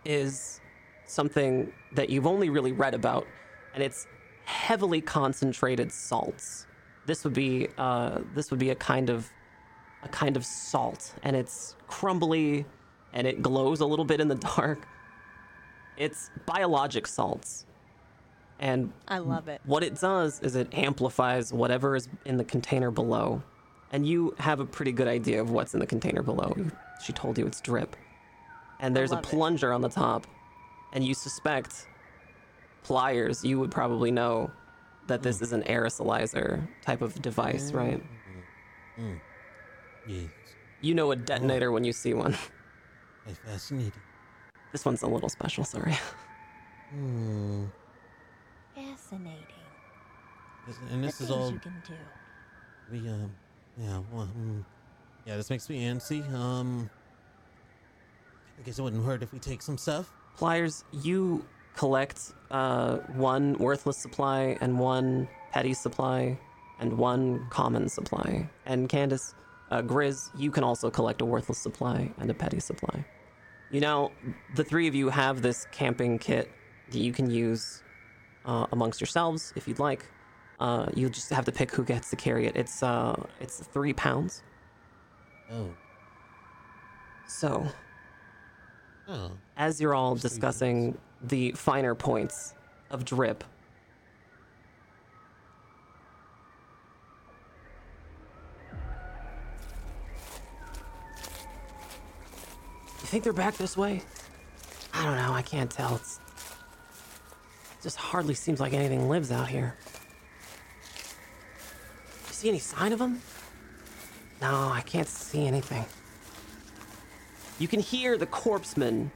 A: is something that you've only really read about, and it's heavily concentrated salts. This would be uh, this would be a kind of a kind of salt, and it's crumbly, and it glows a little bit in the dark. It's biologic salts, and
E: I love it.
A: what it does is it amplifies whatever is in the container below. And you have a pretty good idea of what's in the container below. She told you it's drip. And there's a
E: love it.
A: plunger on the top. And you suspect pliers, you would probably know that this is an aerosolizer type of device, right?
B: Yes.
A: You know a detonator when you see one.
B: That's fascinating.
A: This one's a little special, sorry.
B: Hmm.
C: fascinating.
B: This- And this
C: the
B: is
C: things
B: all
C: you can do.
B: we um yeah well hmm. yeah this makes me antsy um I guess it wouldn't hurt if we take some stuff.
A: Pliers, you collect uh, one worthless supply and one petty supply and one common supply. And Candace, uh, Grizz, you can also collect a worthless supply and a petty supply. You know, the three of you have this camping kit that you can use uh, amongst yourselves if you'd like. Uh, you just have to pick who gets to carry it. It's uh, it's three pounds.
B: Oh.
A: So
B: Oh.
A: as you're all discussing the finer points of drip. You think they're back this way? I don't know. I can't tell. It's it just hardly seems like anything lives out here. You see any sign of them? No, I can't see anything. You can hear the corpseman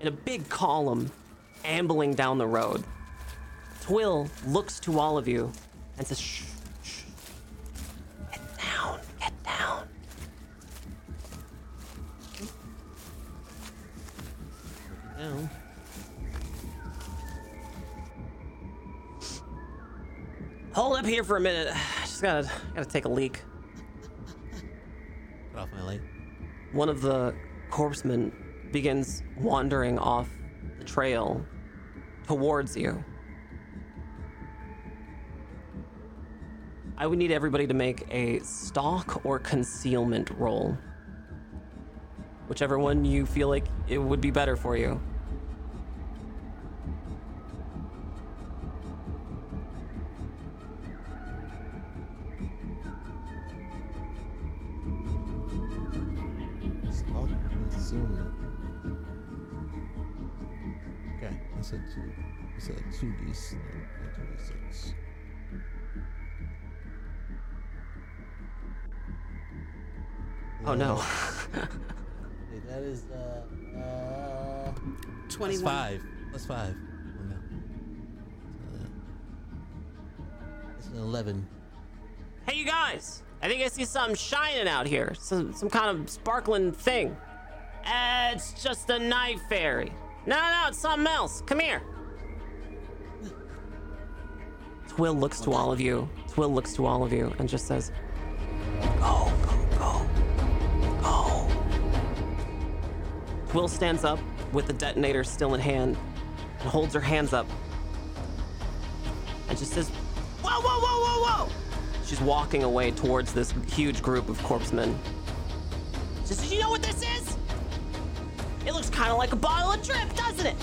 A: in a big column ambling down the road. Twill looks to all of you and says, shh, shh. Get down, get down.
B: Down.
A: Hold up here for a minute. Just gotta, gotta take a leak.
B: Get off my light.
A: one of the corpsemen begins wandering off the trail towards you. I would need everybody to make a stalk or concealment roll. Whichever one you feel like it would be better for you.
B: Plus five. No. Uh, It's an eleven.
A: hey, you guys! I think I see something shining out here. Some some kind of sparkling thing. Uh, it's just a night fairy. No, no, no, it's something else. Come here. Twill looks to all of you. Twill looks to all of you and just says, "Go, go, go, go." Twill stands up with the detonator still in hand and holds her hands up and just says, Whoa, whoa, whoa, whoa, whoa! She's walking away towards this huge group of corpsemen. She says, You know what this is? It looks kind of like a bottle of drip, doesn't it?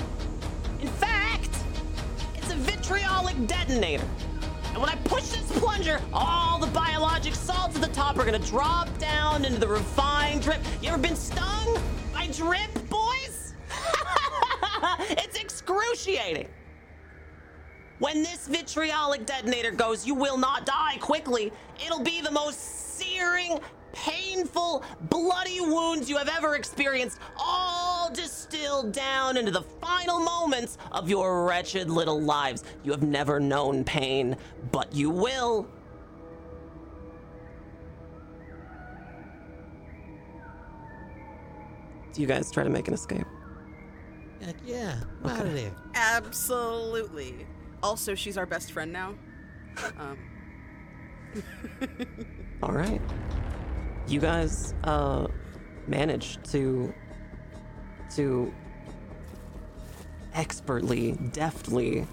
A: In fact, it's a vitriolic detonator. And when I push this plunger, all the biologic salts at the top are gonna drop down into the refined drip. You ever been stung by drip, boys? it's excruciating. When this vitriolic detonator goes, you will not die quickly. It'll be the most searing, painful, bloody wounds you have ever experienced, all distilled down into the final moments of your wretched little lives. You have never known pain, but you will. Do you guys try to make an escape?
B: Heck yeah, I'm out of there.
D: Absolutely. Also, she's our best friend now. Um,
A: All right. You guys uh managed to to expertly, deftly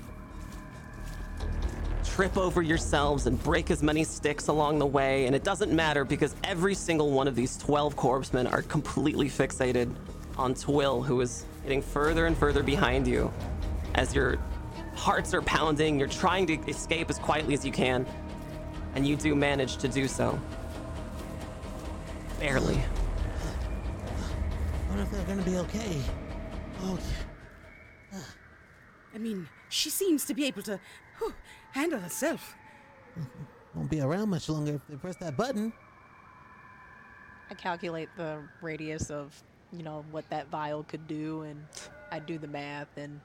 A: trip over yourselves and break as many sticks along the way, and it doesn't matter because every single one of these 12 corpsemen are completely fixated on Twill, who is getting further and further behind you as your hearts are pounding, you're trying to escape as quietly as you can, and you do manage to do so. Barely.
B: I wonder if they're gonna be okay. Oh,
D: I mean, she seems to be able to whew, handle herself.
B: won't be around much longer if they press that button.
E: I calculate the radius of, you know, what that vial could do, and I do the math, and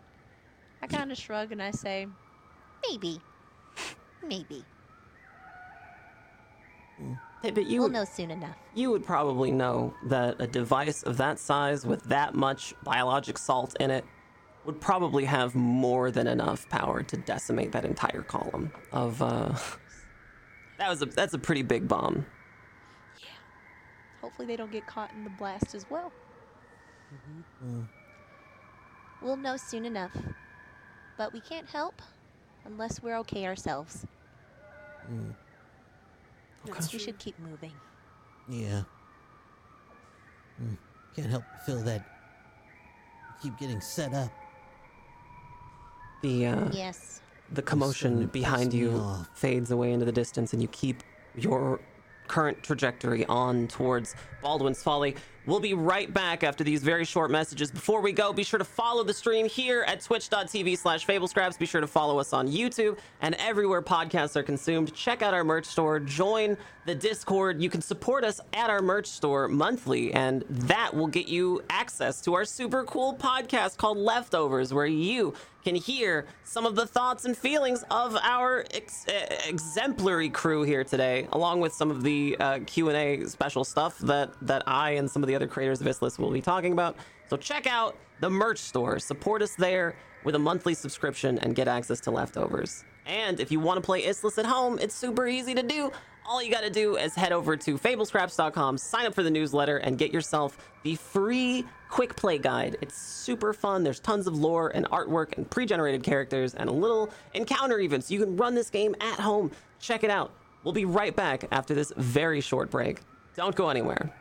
E: I kind of shrug and I say,
C: Maybe. Maybe.
A: Hey, but you
C: We'll
A: would,
C: know soon enough.
A: you would probably know that a device of that size with that much biologic salt in it would probably have more than enough power to decimate that entire column of uh that was a that's a pretty big bomb. Yeah.
E: Hopefully they don't get caught in the blast as well.
C: We'll know soon enough. But we can't help unless we're okay ourselves.
D: That's
C: We should keep moving.
B: Yeah. Hmm. Can't help but feel that. you Keep getting set up.
A: The uh
C: Yes.
A: the commotion behind you
B: off.
A: fades away into the distance and you keep your current trajectory on towards Baldwin's Folly. We'll be right back after these very short messages. Before we go, be sure to follow the stream here at twitch.tv slash fablescraps. Be sure to follow us on YouTube and everywhere podcasts are consumed. Check out our merch store. Join the Discord. You can support us at our merch store monthly, and that will get you access to our super cool podcast called Leftovers, where you can hear some of the thoughts and feelings of our ex- exemplary crew here today, along with some of the uh, Q&A special stuff that, that I and some of the other creators of Issliss will be talking about. So check out the merch store. Support us there with a monthly subscription and get access to leftovers. And if you want to play Issliss at home, it's super easy to do. All you got to do is head over to fablescraps.com, sign up for the newsletter, and get yourself the free quick play guide. It's super fun. There's tons of lore and artwork and pre generated characters and a little encounter even, so you can run this game at home. Check it out. We'll be right back after this very short break. Don't go anywhere.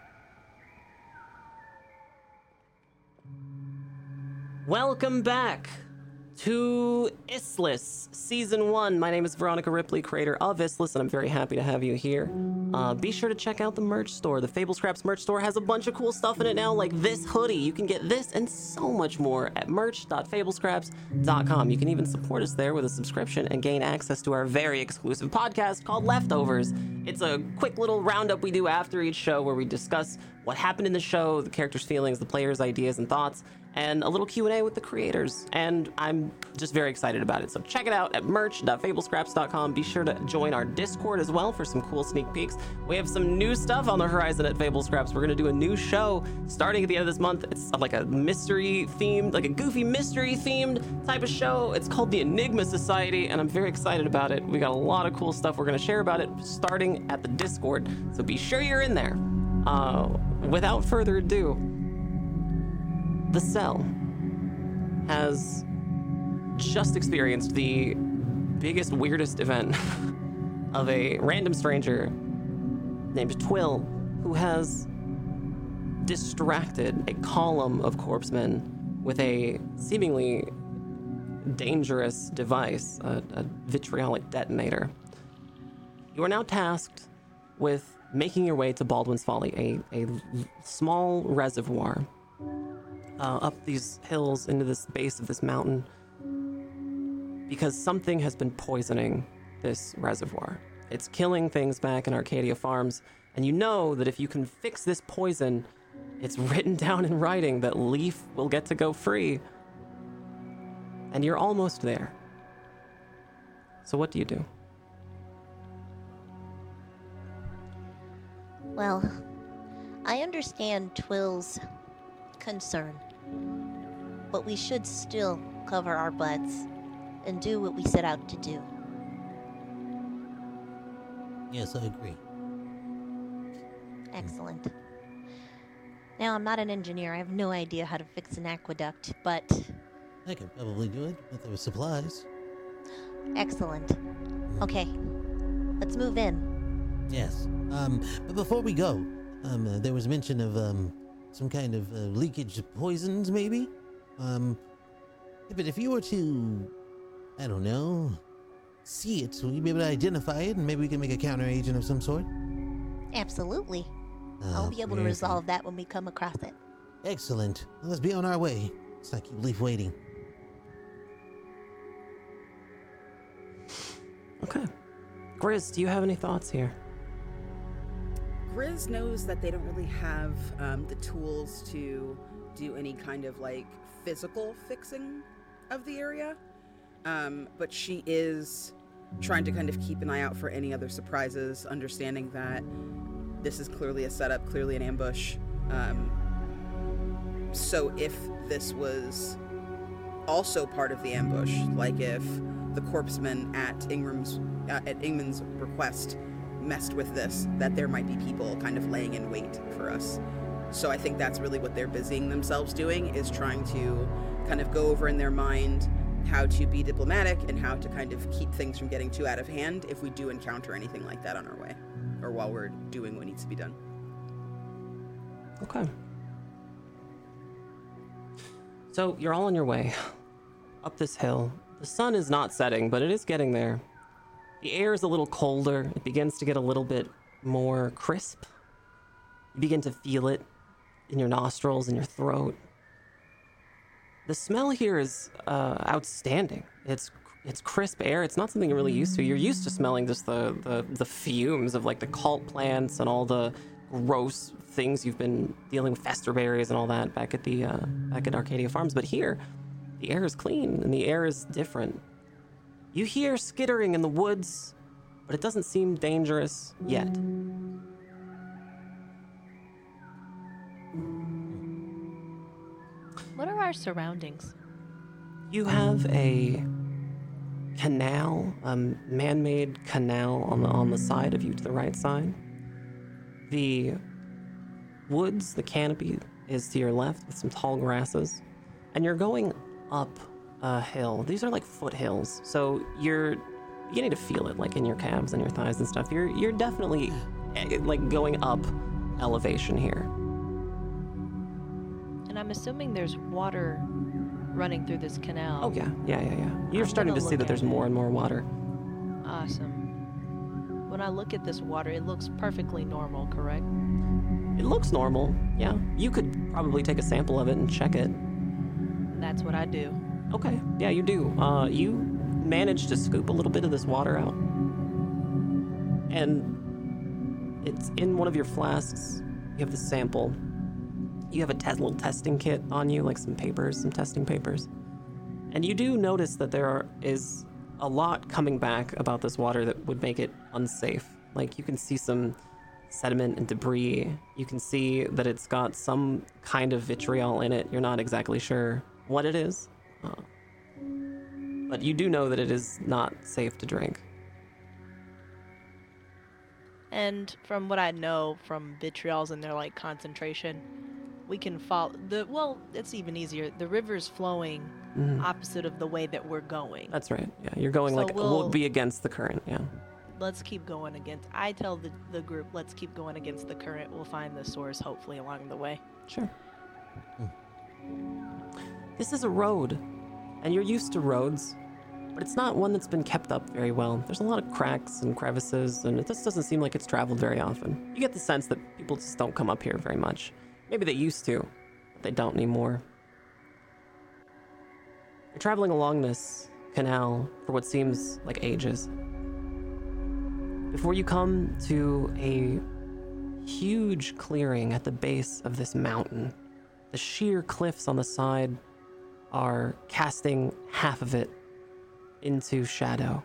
A: Welcome back to Issliss Season 1. My name is Veronica Ripley, creator of Issliss, and I'm very happy to have you here. Uh, be sure to check out the merch store. The Fable Scraps merch store has a bunch of cool stuff in it now, like this hoodie. You can get this and so much more at merch.fablescraps.com. You can even support us there with a subscription and gain access to our very exclusive podcast called Leftovers. It's a quick little roundup we do after each show where we discuss what happened in the show, the characters' feelings, the players' ideas and thoughts, and a little Q&A with the creators. And I'm just very excited about it. So check it out at merch.fablescraps.com. Be sure to join our Discord as well for some cool sneak peeks. We have some new stuff on the horizon at Fable Scraps. We're going to do a new show starting at the end of this month. It's like a mystery themed, like a goofy mystery themed type of show. It's called the Enigma Society, and I'm very excited about it. We got a lot of cool stuff we're going to share about it starting at the Discord. So be sure you're in there. Uh, without further ado, the cell has just experienced the biggest, weirdest event of a random stranger named Twill, who has distracted a column of corpsemen with a seemingly dangerous device, a, a vitriolic detonator. You are now tasked with making your way to Baldwin's Folly, a small reservoir uh, up these hills into this base of this mountain because something has been poisoning this reservoir. It's killing things back in Arcadia Farms, and you know that if you can fix this poison, it's written down in writing that Leef will get to go free. And you're almost there. So, what do you do?
C: Well, I understand Twill's concern, but we should still cover our butts and do what we set out to do.
B: Yes, I agree.
C: Excellent. Now, I'm not an engineer. I have no idea how to fix an aqueduct, but
B: I could probably do it if there were supplies.
C: excellent. Okay, let's move in.
B: Yes. Um, but before we go, um, uh, there was mention of um, some kind of uh, leakage of poisons, maybe. Um, but if you were to, I don't know, see it, will you be able to identify it, and maybe we can make a counter agent of some sort?
C: Absolutely.
B: Ah,
C: I'll be able to resolve that when we come across it.
B: Excellent. Well, let's be on our way. Let's not keep Leef waiting.
A: Okay. Grizz, do you have any thoughts here?
D: Grizz knows that they don't really have um, the tools to do any kind of like physical fixing of the area. Um, but she is trying to kind of keep an eye out for any other surprises, understanding that this is clearly a setup, clearly an ambush. Um, so if this was also part of the ambush, like if the corpsemen at Ingram's uh, at Ingman's request messed with this, that there might be people kind of laying in wait for us. So I think that's really what they're busying themselves doing is trying to kind of go over in their mind how to be diplomatic and how to kind of keep things from getting too out of hand if we do encounter anything like that on our way or while we're doing what needs to be done.
A: Okay. So you're all on your way up this hill. The sun is not setting, but it is getting there. The air is a little colder. It begins to get a little bit more crisp. You begin to feel it in your nostrils and your throat. The smell here is uh, outstanding. It's it's crisp air. It's not something you're really used to. You're used to smelling just the, the, the fumes of like the cult plants and all the gross things you've been dealing with fester berries and all that back at the uh, back at Arcadia Farms. But here, the air is clean and the air is different. You hear skittering in the woods, but it doesn't seem dangerous yet.
E: What are our surroundings?
A: You have a canal, a man-made canal on the on the side of you to the right side. The woods, the canopy is to your left with some tall grasses, and you're going up a hill. These are like foothills, so you're beginning to feel it, like in your calves and your thighs and stuff. You're you're definitely eh, like going up elevation here.
E: And I'm assuming there's water running through this canal.
A: Oh yeah, yeah, yeah, yeah. You're
E: I'm
A: starting to see that there's
E: it.
A: more and more water.
E: Awesome. When I look at this water, it looks perfectly normal, correct?
A: It looks normal. Yeah, you could probably take a sample of it and check it.
E: That's what I do.
A: Okay, yeah, you do. Uh, you manage to scoop a little bit of this water out, and it's in one of your flasks. You have the sample. You have a te- little testing kit on you, like some papers, some testing papers, and you do notice that there are, is a lot coming back about this water that would make it unsafe. Like you can see some sediment and debris. You can see that it's got some kind of vitriol in it. You're not exactly sure what it is. Uh, but you do know that it is not safe to drink.
E: And from what I know from vitriols and their like concentration, we can follow the well, it's even easier. The river's flowing
A: Mhm.
E: opposite of the way that we're going.
A: That's right. Yeah, you're going
E: So
A: like we'll
E: we'll-
A: be against the current. Yeah.
E: Let's keep going against I tell the, the group, let's keep going against the current. We'll find the source hopefully along the way.
A: Sure. This is a road, and you're used to roads, but it's not one that's been kept up very well. There's a lot of cracks and crevices, and it just doesn't seem like it's traveled very often. You get the sense that people just don't come up here very much. Maybe they used to, but they don't anymore. You're traveling along this canal for what seems like ages. Before you come to a huge clearing at the base of this mountain. The sheer cliffs on the side are casting half of it into shadow.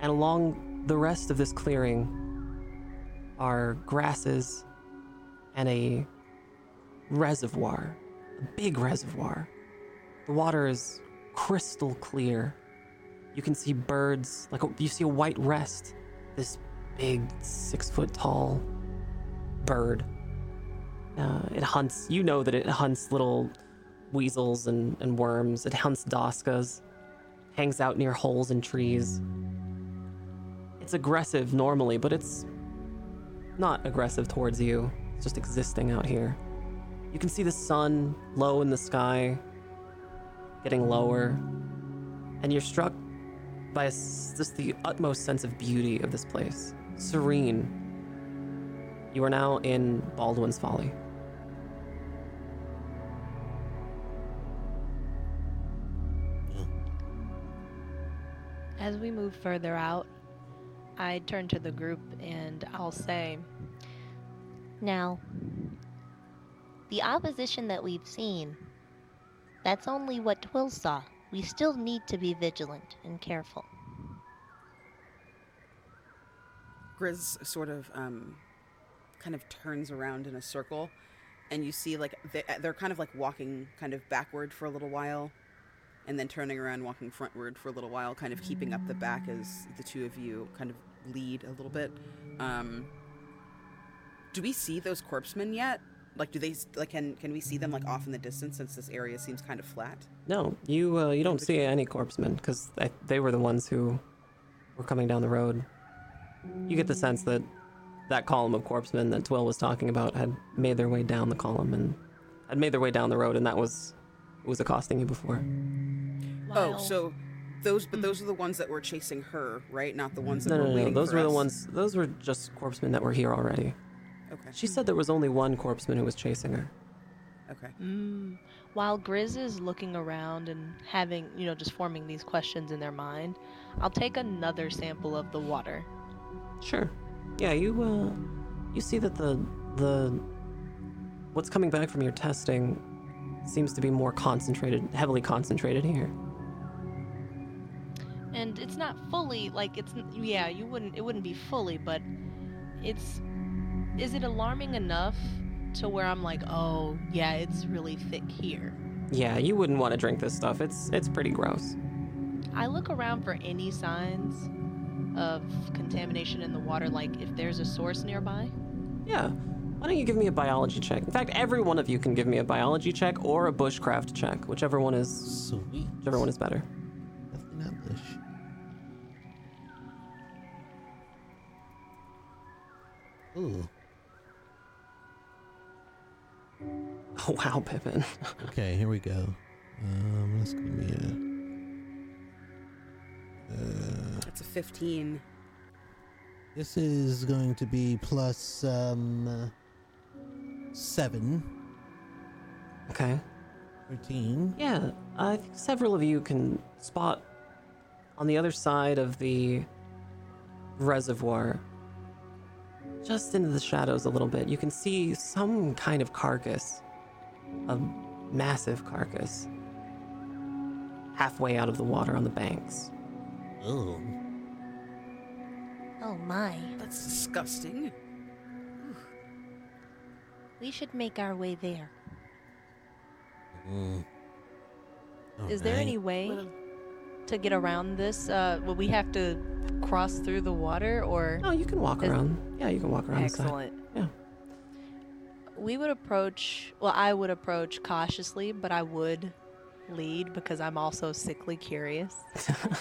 A: And along the rest of this clearing are grasses and a reservoir, a big reservoir. The water is crystal clear. You can see birds, like you see a white rest, this big six foot tall bird. Uh, it hunts, you know that it hunts little weasels and, and worms. It hunts doskas, hangs out near holes in trees. It's aggressive normally, but it's not aggressive towards you. It's just existing out here. You can see the sun low in the sky, getting lower, and you're struck by a just the utmost sense of beauty of this place. Serene. You are now in Baldwin's Folly.
E: As we move further out, I turn to the group and I'll say,
C: Now, the opposition that we've seen, that's only what Twill saw. We still need to be vigilant and careful.
D: Grizz sort of um, kind of turns around in a circle, and you see like they, they're kind of like walking kind of backward for a little while, and then turning around, walking frontward for a little while, kind of keeping up the back as the two of you kind of lead a little bit. Um, do we see those corpsemen yet? Like, do they like can can we see them like off in the distance since this area seems kind of flat?
A: No, you uh, you don't see any corpsemen because they were the ones who were coming down the road. You get the sense that that column of corpsemen that Twill was talking about had made their way down the column and had made their way down the road, and that was was accosting you before.
D: Oh, so those but those are the ones that were chasing her, right? Not the ones that
A: No,
D: were
A: no, no,
D: waiting
A: those
D: for
A: were the ones. Those were just corpsemen that were here already.
D: Okay.
A: She said there was only one corpseman who was chasing her.
D: Okay.
E: Mm. While Grizz is looking around and having, you know, just forming these questions in their mind, I'll take another sample of the water.
A: Sure. Yeah, you uh you see that the the what's coming back from your testing seems to be more concentrated, heavily concentrated here.
E: And it's not fully like it's yeah, you wouldn't it wouldn't be fully, but it's is it alarming enough to where I'm like, "Oh, yeah, it's really thick here."
A: Yeah, you wouldn't want to drink this stuff. It's it's pretty gross.
E: I look around for any signs of contamination in the water like if there's a source nearby.
A: Yeah. Why don't you give me a biology check? In fact, every one of you can give me a biology check or a bushcraft check, whichever one is
B: Sweet.
A: whichever one is better.
B: Definitely not Bush. Ooh.
A: Oh wow, Pippin.
B: Okay, here we go. Um, that's gonna be a. Uh,
D: That's a 15.
B: this is going to be plus um seven.
A: Okay.
B: 13.
A: Yeah, I think several of you can spot on the other side of the reservoir, just into the shadows a little bit, you can see some kind of carcass. A massive carcass. Halfway out of the water on the banks.
B: Oh.
C: Oh my.
D: That's disgusting.
C: We should make our way there.
B: Mm.
E: Is there
B: Alright.
E: any way
D: Well,
E: to get around this? Uh, will we have to cross through the water or?
A: No, you can walk
E: Is-
A: around. Yeah, you can walk around the side.
E: Excellent.
A: Yeah.
E: We would approach, well, I would approach cautiously, but I would lead because I'm also sickly curious.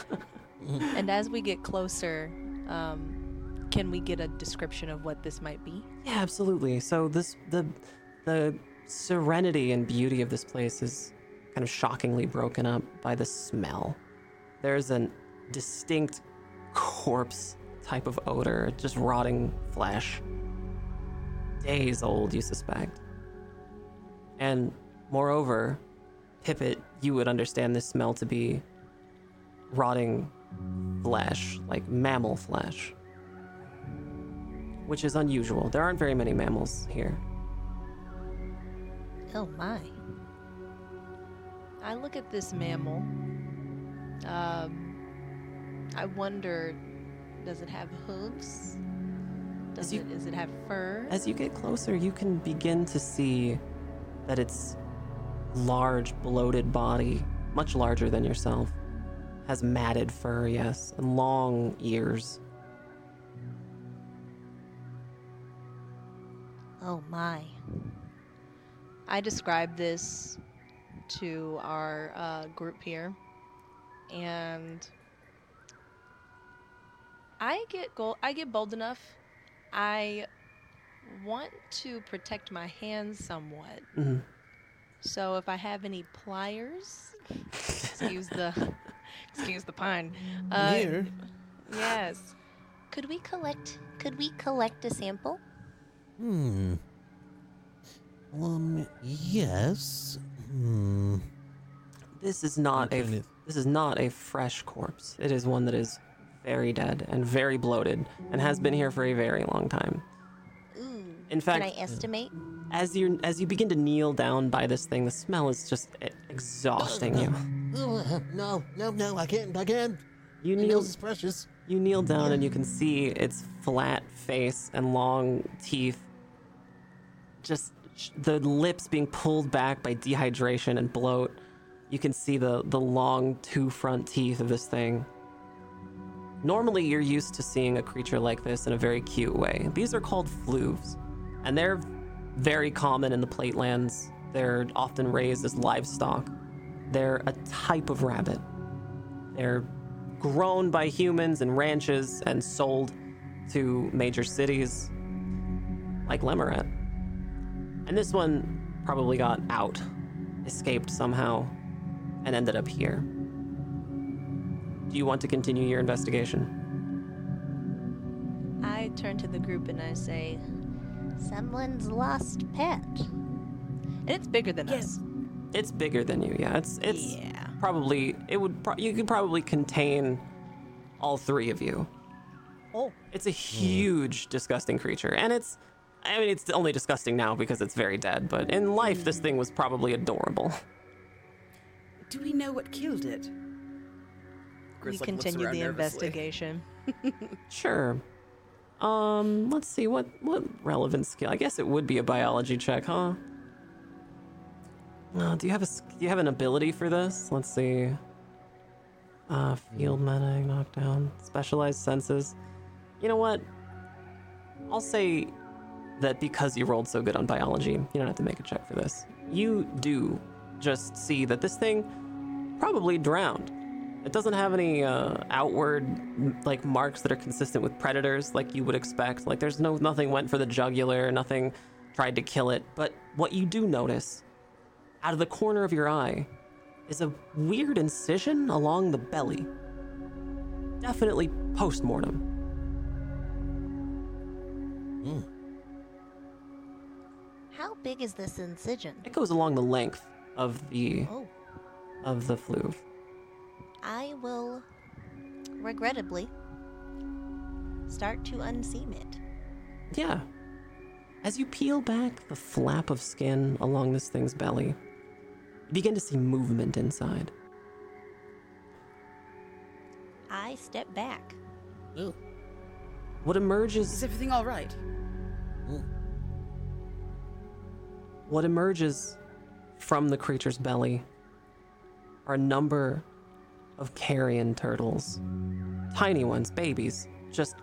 E: and as we get closer, um, can we get a description of what this might be?
A: Yeah, absolutely. So this the the serenity and beauty of this place is kind of shockingly broken up by the smell. There's a distinct corpse type of odor, just rotting flesh. Days old, you suspect. And moreover, Pippet, you would understand this smell to be rotting flesh, like mammal flesh which is unusual. There aren't very many mammals here.
C: Oh my.
E: I look at this mammal. Um, I wonder, does it have hooves? Does
A: you-
E: it? Does it have fur?
A: As you get closer, you can begin to see that its large, bloated body, much larger than yourself, has matted fur, yes, and long ears.
C: Oh my.
E: I described this to our uh, group here, and I get gold. I get bold enough. I want to protect my hands somewhat.
A: Mhm.
E: So if I have any pliers, excuse the excuse the pun. Uh,
B: Here.
E: Yes.
C: Could we collect could we collect a sample?
B: Hmm. Um. Yes. Hmm.
A: This is not a
B: kind of-
A: this is not a fresh corpse. It is one that is very dead and very bloated and has been here for a very long time.
C: Ooh.
A: In fact,
C: Can I estimate?
A: as you as you begin to kneel down by this thing, the smell is just exhausting you.
B: No, no, no! I can't! I can't!
A: You kneel
B: nails is precious.
A: You kneel down and you can see its flat face and long teeth. Just sh- the lips being pulled back by dehydration and bloat. You can see the, the long two front teeth of this thing. Normally, you're used to seeing a creature like this in a very cute way. These are called fluves, and they're very common in the platelands. They're often raised as livestock. They're a type of rabbit. They're grown by humans in ranches and sold to major cities like Lemuret. And this one probably got out, escaped somehow, and ended up here. Do you want to continue your investigation?
E: I turn to the group and I say,
C: Someone's lost pet.
E: and it's bigger than
D: Yes.
E: us.
A: It's bigger than you, yeah. It's it's
E: Yeah.
A: probably it would pro- you could probably contain all three of you.
E: Oh.
A: It's a huge, disgusting creature, and it's. I mean, it's only disgusting now because it's very dead, but in life, this thing was probably adorable.
D: Do we know what killed it?
E: we
G: Grizz, like,
E: continue the
G: nervously.
E: investigation.
A: Sure. Um, let's see what what relevant skill. I guess it would be a biology check, huh? Uh, do you have a do you have an ability for this? Let's see. Uh, field medic, knockdown, specialized senses. You know what? I'll say that because you rolled so good on biology, you don't have to make a check for this. You do just see that this thing probably drowned. It doesn't have any uh, outward like marks that are consistent with predators, like you would expect. Like there's no nothing went for the jugular, nothing tried to kill it. But what you do notice, out of the corner of your eye, is a weird incision along the belly. Definitely post mortem.
B: Hmm.
C: How big is this incision?
A: It goes along the length of the
C: Oh,
A: of the fluve.
C: I will, regrettably, start to unseam it.
A: Yeah. As you peel back the flap of skin along this thing's belly, you begin to see movement inside.
C: I step back.
B: Oh.
A: What
D: Is
A: emerges Is
D: everything all right?
A: what emerges from the creature's belly are a number of carrion turtles. Tiny ones, babies, just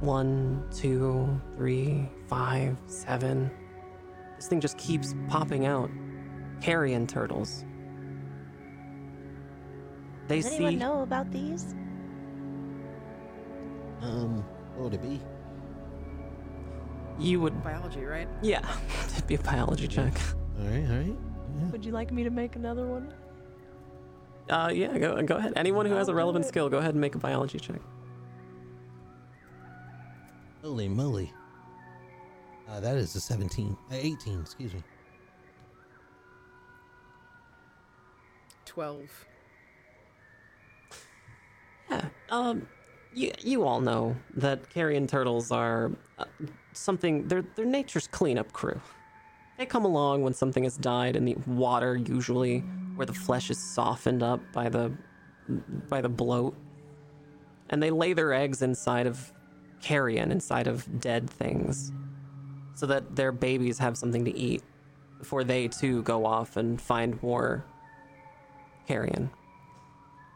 A: one, two, three, five, seven. This thing just keeps popping out. Carrion turtles. They
C: Does
A: see
C: anyone know about these?
B: Um, what would it be?
A: You would
D: Biology, right?
A: yeah, it'd be a biology check.
B: All right, all right. Yeah.
E: Would you like me to make another one?
A: Uh, yeah, go go ahead. Anyone who has a
E: I'll do
A: relevant skill, go ahead and make a biology check.
B: Holy moly. Uh, that is a 17. Uh, 18, excuse me.
D: 12.
A: Yeah. Um, you you all know that carrion turtles are uh, something. They're they're nature's cleanup crew. They come along when something has died in the water, usually where the flesh is softened up by the by the bloat, and they lay their eggs inside of carrion, inside of dead things, so that their babies have something to eat before they too go off and find more carrion.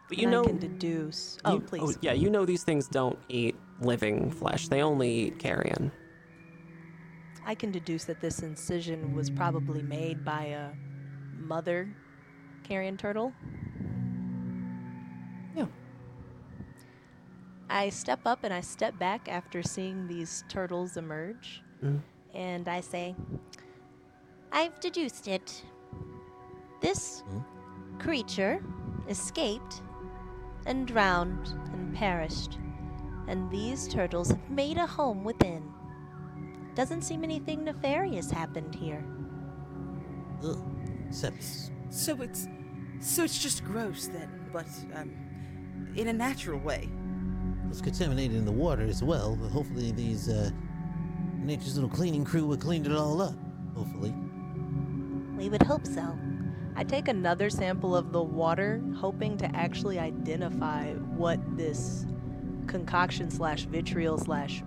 A: But you
E: And
A: know,
E: I can deduce. Oh,
A: you-
E: please.
A: yeah, you know these things don't eat living flesh. They only eat carrion.
E: I can deduce that this incision was probably made by a mother carrion turtle.
A: Yeah.
E: I step up and I step back after seeing these turtles emerge.
A: Mm.
E: And I say,
C: I've deduced it. This creature escaped and drowned and perished, and these turtles have made a home within. Doesn't seem anything nefarious happened here.
B: Ugh. Except,
D: So it's so it's just gross then, but um in a natural way.
B: it's contaminated in the water as well, but hopefully these, uh, nature's little cleaning crew will clean it all up. Hopefully.
C: We would hope so.
E: I take another sample of the water, hoping to actually identify what this concoction slash vitriol slash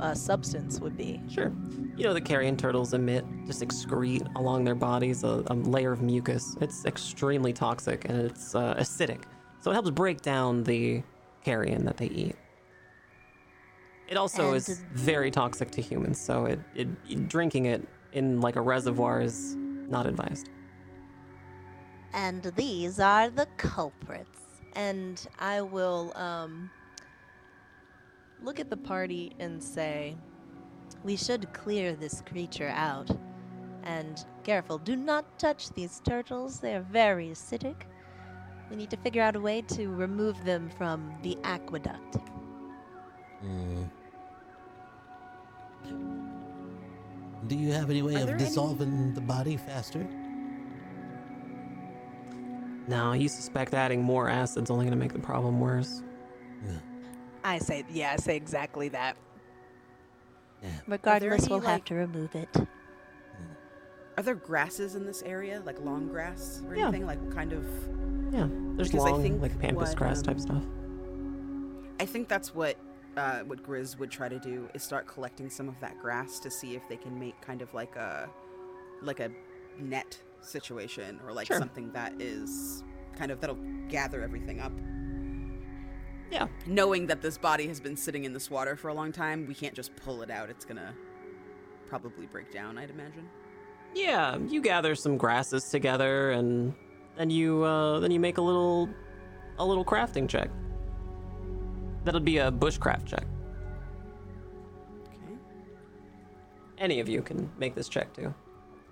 E: uh, substance would be.
A: Sure. You know the carrion turtles emit, just excrete along their bodies a, a layer of mucus. It's extremely toxic and it's uh, acidic, so it helps break down the carrion that they eat. It also
C: And
A: is very toxic to humans, so it, it drinking it in like a reservoir is not advised.
C: And these are the culprits.
E: And I will um, look at the party and say,
C: We should clear this creature out. And careful, do not touch these turtles. They are very acidic. We need to figure out a way to remove them from the aqueduct.
B: Mm. Do you have any way
D: Are
B: of
D: there any-
B: dissolving the body faster?
A: No, you suspect adding more acid's only going to make the problem worse.
B: Yeah.
E: I say, yeah, I say exactly that.
B: Yeah.
C: Regardless,
D: any,
C: we'll have to remove it.
D: Are there grasses in this area, like long grass or
A: Yeah.
D: anything, like kind of?
A: Yeah, there's
D: Because I
A: long,
D: think
A: like pampas
D: what,
A: grass
D: um,
A: type stuff.
D: I think that's what uh, what Grizz would try to do is start collecting some of that grass to see if they can make kind of like a like a net situation or like
A: Sure.
D: something that is kind of that'll gather everything up.
A: Yeah.
D: Knowing that this body has been sitting in this water for a long time, we can't just pull it out. It's gonna probably break down, I'd imagine.
A: Yeah, you gather some grasses together and then you uh then you make a little a little crafting check. That'll be a bushcraft check.
D: Okay.
A: Any of you can make this check too.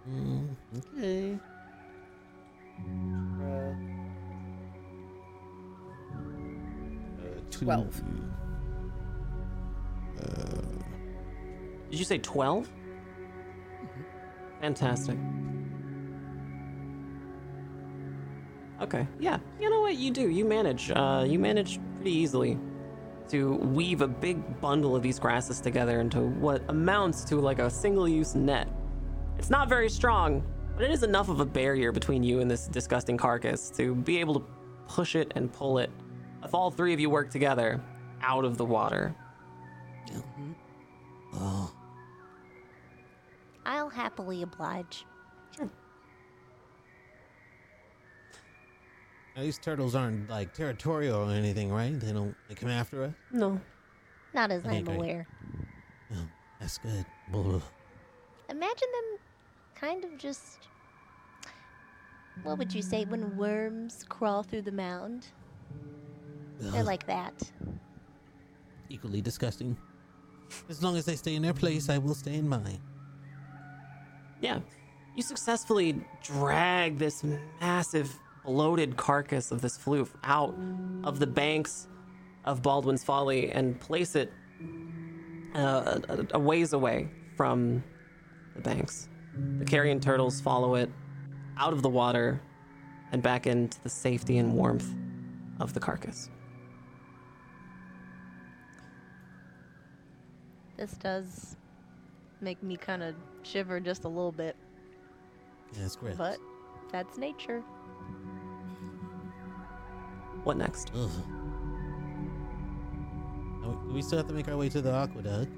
B: Mm, okay. Uh, two-
D: Twelve.
A: Did you say 12? Fantastic. Okay, yeah. You know what you do? You manage. Uh, you manage pretty easily to weave a big bundle of these grasses together into what amounts to like a single-use net. It's not very strong, but it is enough of a barrier between you and this disgusting carcass to be able to push it and pull it, if all three of you work together, out of the water.
B: Oh,
C: I'll happily oblige. Sure.
B: now these turtles aren't like territorial or anything, right? They don't they come after us.
A: No,
C: Not as
B: Okay,
C: I'm aware.
B: Oh, that's good.
C: Imagine them kind of just. What would you say when worms crawl through the mound? They're like that.
B: equally disgusting. As long as they stay in their place, I will stay in mine.
A: Yeah. You successfully drag this massive, bloated carcass of this floof out of the banks of Baldwin's Folly and place it uh, a, a ways away from the banks. The carrion turtles follow it out of the water and back into the safety and warmth of the carcass.
E: This does make me kind of shiver just a little bit,
B: Yeah, that's great.
E: but that's nature.
A: What next?
B: Ugh. We- we still have to make our way to the aqueduct.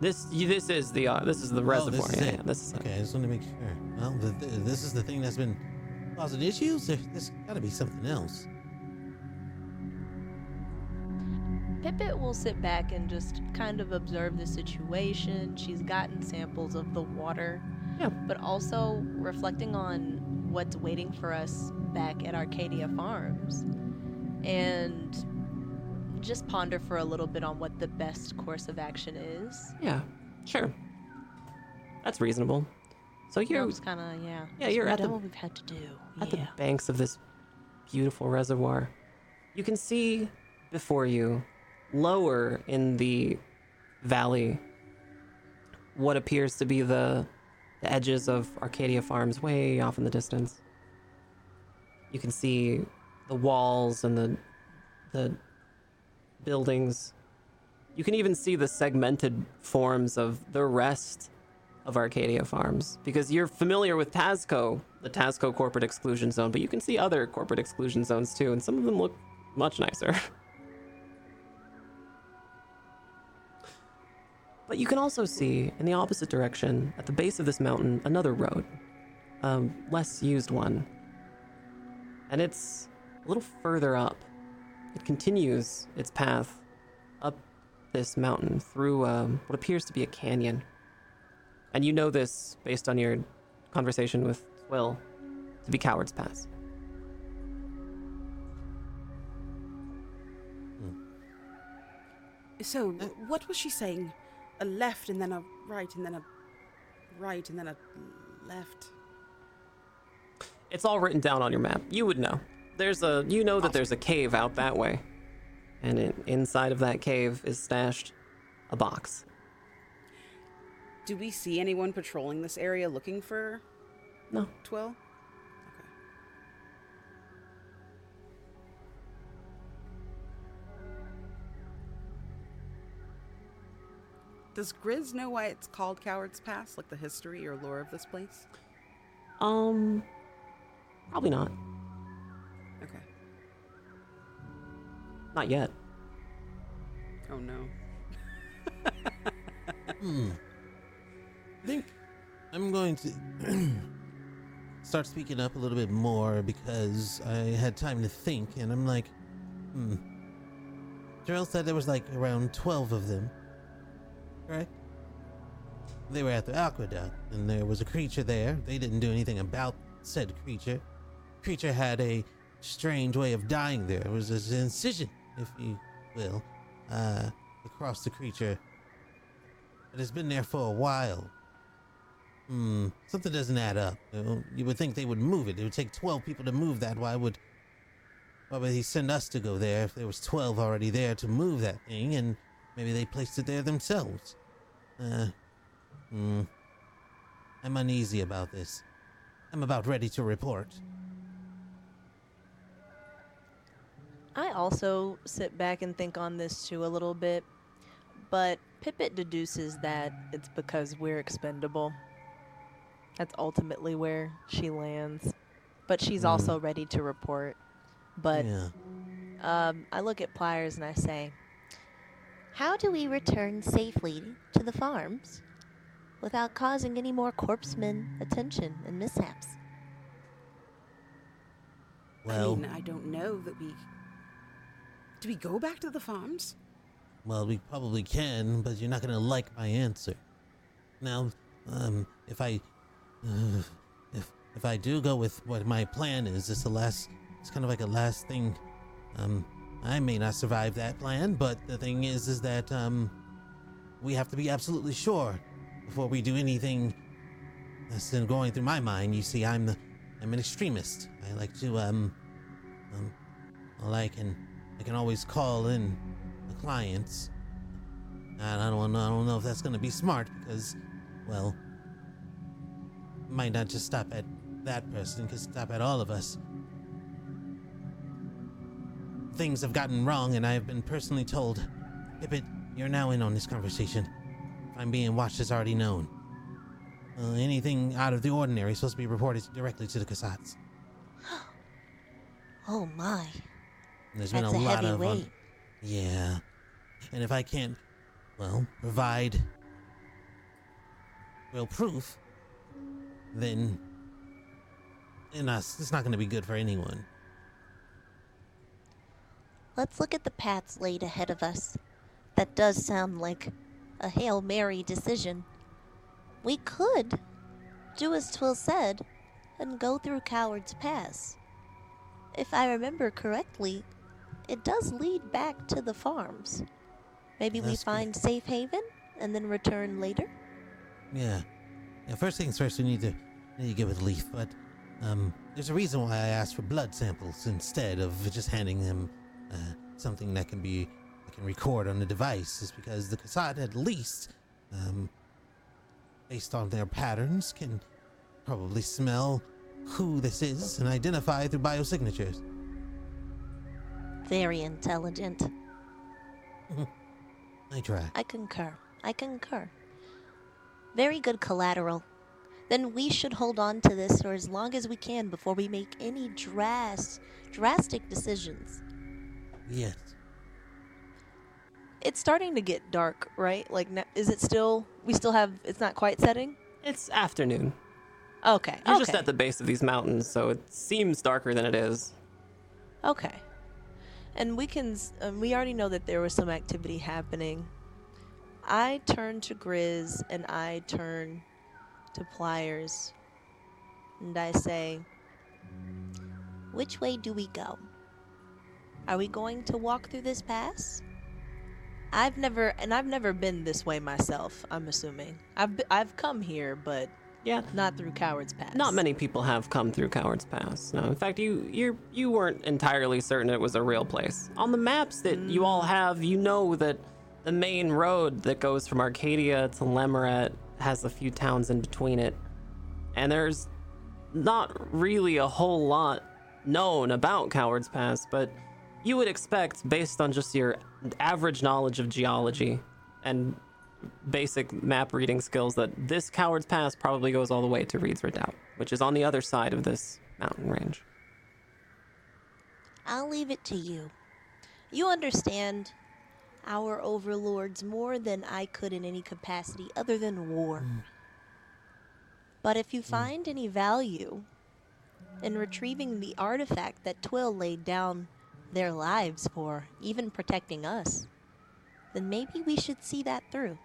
A: This this is the uh, this is the
B: Oh,
A: reservoir.
B: this is
A: yeah,
B: it.
A: yeah, this is it.
B: Okay, I just want to make sure. Well, the, th this is the thing that's been causing issues. There, there's got to be something else.
E: Pippet will sit back and just kind of observe the situation. She's gotten samples of the water,
A: Yeah.
E: but also reflecting on what's waiting for us back at Arcadia Farms. And just ponder for a little bit on what the best course of action is.
A: Yeah, sure. That's reasonable. So you're
E: kind of, yeah.
A: Yeah, you're at the-
E: what we've had to do.
A: at
E: yeah.
A: the banks of this beautiful reservoir. You can see before you, lower in the valley, what appears to be the, the edges of Arcadia Farms way off in the distance. You can see the walls and the the buildings. You can even see the segmented forms of the rest of Arcadia Farms because you're familiar with Tasco, the Tasco corporate exclusion zone, but you can see other corporate exclusion zones too, and some of them look much nicer. but you can also see in the opposite direction, at the base of this mountain, another road, a less used one. And it's a little further up. It continues its path up this mountain through um, what appears to be a canyon. And you know this based on your conversation with Twill to be Coward's Pass.
D: So, what was she saying? A left and then a right and then a right and then a left.
A: It's all written down on your map. You would know. There's a you know that there's a cave out that way. And in, inside of that cave is stashed a box.
D: Do we see anyone patrolling this area looking for
A: No.
D: Twill? Okay. Does Grizz know why it's called Coward's Pass? Like the history or lore of this place?
A: Um probably not. Not yet.
D: Oh no.
B: Hmm. I think I'm going to start speaking up a little bit more because I had time to think, and I'm like, hmm. Jarrell said there was like around 12 of them, right? They were at the aqueduct, and there was a creature there. They didn't do anything about said creature. Creature had a strange way of dying there. It was an incision, if you will, uh, across the creature. It has been there for a while. Hmm, something doesn't add up. You, would think they would move it. It would take 12 people to move that. Why would why would he send us to go there if there was 12 already there to move that thing and maybe they placed it there themselves? Uh, hmm. I'm uneasy about this. I'm about ready to report.
E: I also sit back and think on this too a little bit, but Pippet deduces that it's because we're expendable. That's ultimately where she lands. But she's
B: Hmm.
E: also ready to report. But
B: yeah.
E: um, I look at Pliers and I say,
C: How do we return safely to the farms without causing any more corpsemen attention and mishaps?
B: Well,
D: I mean, I don't know that we. Do we go back to the farms?
B: Well, we probably can, but you're not gonna like my answer. Now, um, if I, uh, if if I do go with what my plan is, it's the last. It's kind of like a last thing. Um, I may not survive that plan, but the thing is, is that um, we have to be absolutely sure before we do anything. That's been going through my mind. You see, I'm the, I'm an extremist. I like to um, um, well, I can, I can always call in the clients. And I don't know, I don't know if that's gonna be smart because, well, might not just stop at that person, could stop at all of us. Things have gotten wrong, and I have been personally told, Pippet, you're now in on this conversation. If I'm being watched as already known. Uh, anything out of the ordinary is supposed to be reported directly to the Kasats.
C: Oh my,
B: There's
C: that's
B: been
C: a
B: a, lot
C: heavy
B: of
C: weight.
B: Yeah. And if I can't, well, provide real proof, then and us, it's not going to be good for anyone.
C: Let's look at the paths laid ahead of us. That does sound like a Hail Mary decision. We could do as Twill said and go through Coward's Pass. If I remember correctly, it does lead back to the farms. Maybe we
B: That's good.
C: find safe haven and then return later?
B: Yeah. Yeah. First things first, we need to need to get with Leef, but um, there's a reason why I asked for blood samples instead of just handing them uh, something that can be that can record on the device. Is because the Kasat at least, um, based on their patterns, can probably smell who this is and identify through biosignatures.
C: Very intelligent.
B: I try.
C: I concur. I concur. Very good collateral. Then we should hold on to this for as long as we can before we make any dras- drastic decisions.
B: Yes.
E: it's starting to get dark, right? Like, n- is it still, we still have, it's not quite setting?
A: It's afternoon.
E: Okay.
A: You're
E: okay.
A: just at the base of these mountains, so it seems darker than it is.
E: Okay. And we can, um, we already know that there was some activity happening. I turn to Grizz and I turn to Pliers. And I say,
C: Which way do we go? Are we going to walk through this pass?
E: I've never, and I've never been this way myself, I'm assuming. I've, I've come here, but
A: Yeah,
E: not through Coward's Pass.
A: not many people have come through Coward's Pass. No, in fact, you you you weren't entirely certain it was a real place. On the maps that you all have, you know that the main road that goes from Arcadia to Lemuret has a few towns in between it, and there's not really a whole lot known about Coward's Pass, but you would expect, based on just your average knowledge of geology and basic map reading skills, that this Coward's Pass probably goes all the way to Reed's Redoubt, which is on the other side of this mountain range.
C: I'll leave it to you. You understand our overlords more than I could in any capacity other than war. Hmm. But if you hmm. find any value in retrieving the artifact that Twill laid down their lives for, even protecting us, then maybe we should see that through.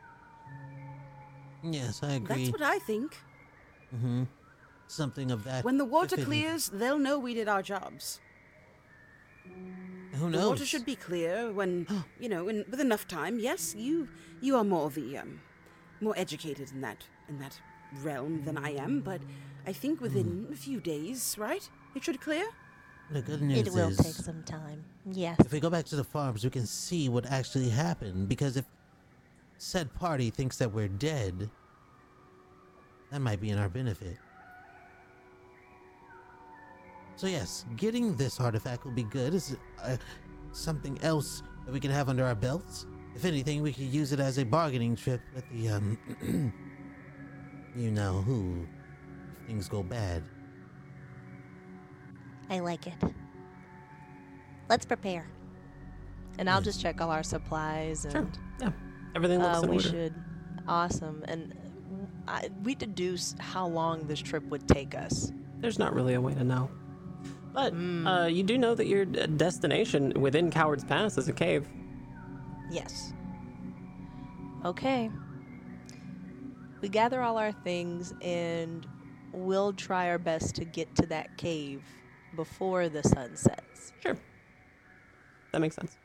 B: Yes, I agree.
D: That's what I think.
B: mm-hmm. Something of that.
D: When the water
B: befitting.
D: clears, they'll know we did our jobs.
B: Who knows?
D: The water should be clear when, you know, in, with enough time. Yes, you you are more the um, more educated in that in that realm than I am, but I think within a few days, right? It should clear?
B: The good news
C: It will
B: is,
C: take some time. Yes.
B: if we go back to the farms, we can see what actually happened. Because if said party thinks that we're dead, that might be in our benefit. So yes, getting this artifact will be good. Is uh, something else that we can have under our belts. If anything, we could use it as a bargaining chip with the um, you know who. If things go bad.
C: I like it. Let's prepare.
E: And I'll just check all our supplies and
A: Sure. Yeah. Everything looks
E: uh, we
A: order.
E: should. Awesome. And I, we deduce how long this trip would take us.
A: There's not really a way to know. But
E: Hmm.
A: uh, you do know that your destination within Coward's Pass is a cave.
E: Yes. Okay. We gather all our things and we'll try our best to get to that cave before the sun sets.
A: Sure. That makes sense.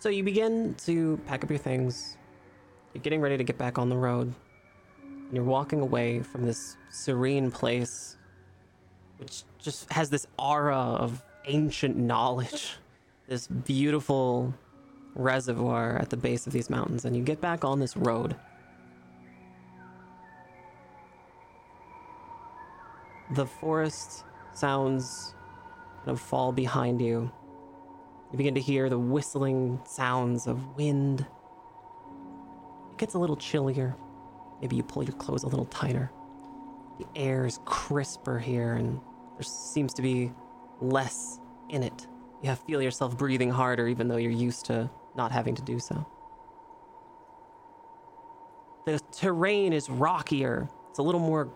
A: So you begin to pack up your things. You're getting ready to get back on the road. And you're walking away from this serene place, which just has this aura of ancient knowledge. This beautiful reservoir at the base of these mountains. And you get back on this road. The forest sounds kind of fall behind you. You begin to hear the whistling sounds of wind. It gets a little chillier. Maybe you pull your clothes a little tighter. The air is crisper here, and there seems to be less in it. You feel yourself breathing harder, even though you're used to not having to do so. The terrain is rockier. It's a little more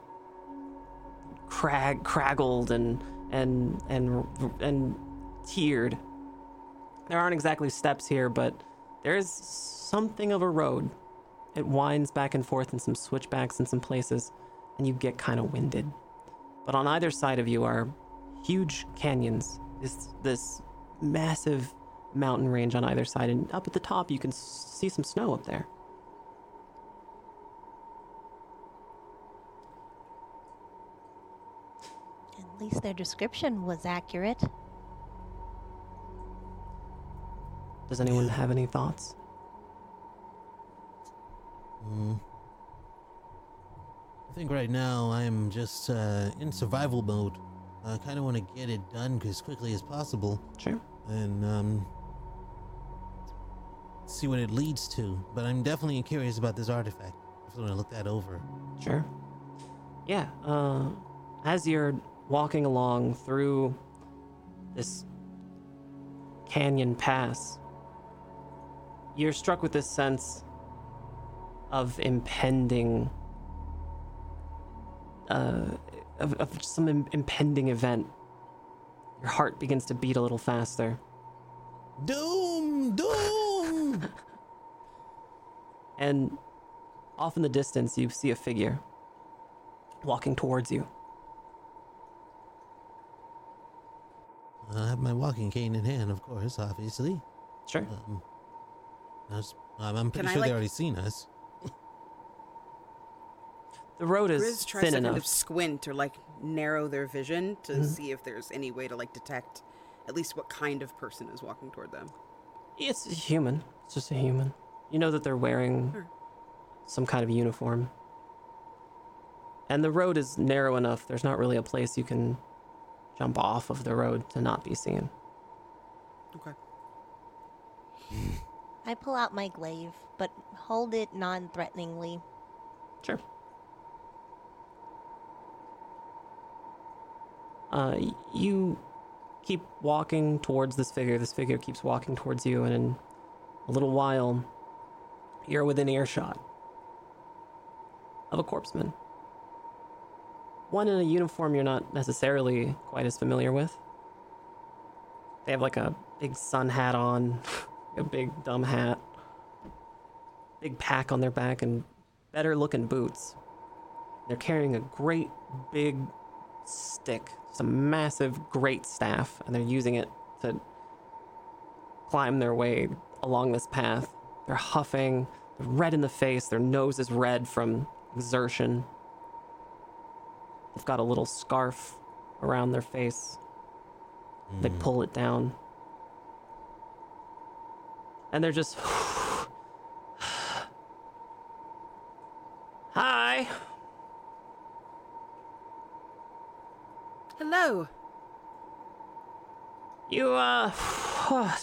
A: crag craggled and and and and tiered. There aren't exactly steps here, but there is something of a road. It winds back and forth in some switchbacks in some places, and you get kind of winded. But on either side of you are huge canyons. This this massive mountain range on either side, and up at the top you can see some snow up there.
C: At least their description was accurate.
A: Does anyone have any thoughts?
B: Mm. I think right now I'm just uh, in survival mode. I kind of want to get it done as quickly as possible
A: Sure.
B: and um, see what it leads to. But I'm definitely curious about this artifact. I just want to look that over.
A: Sure. Yeah. Uh, as you're walking along through this canyon pass, you're struck with this sense of impending, uh, of, of some Im- impending event. Your heart begins to beat a little faster.
B: Doom! Doom!
A: And off in the distance, you see a figure walking towards you.
B: I have my walking cane in hand, of course, obviously.
A: Sure.
B: Um, I was- I'm I'm pretty
D: Can I,
B: sure
D: like-
B: they already seen us.
A: The road is
D: Grizz tries
A: thin
D: to
A: enough.
D: kind of squint or like narrow their vision to
A: Mhm.
D: see if there's any way to like detect at least what kind of person is walking toward them.
A: It's a human. It's just a human. You know that they're wearing
D: Sure.
A: some kind of uniform. And the road is narrow enough, there's not really a place you can jump off of the road to not be seen.
D: Okay.
C: I pull out my glaive, but hold it non threateningly.
A: Sure. Uh, you keep walking towards this figure. This figure keeps walking towards you, and in a little while, you're within earshot of a corpseman. One in a uniform you're not necessarily quite as familiar with. They have like a big sun hat on, a big dumb hat, big pack on their back, and better looking boots. They're carrying a great big stick, some massive great staff, and they're using it to climb their way along this path. They're huffing, red in the face. Their nose is red from exertion. They've got a little scarf around their face. They mm. pull it down. And they're just. Hi.
D: Hello.
A: You, uh. uh.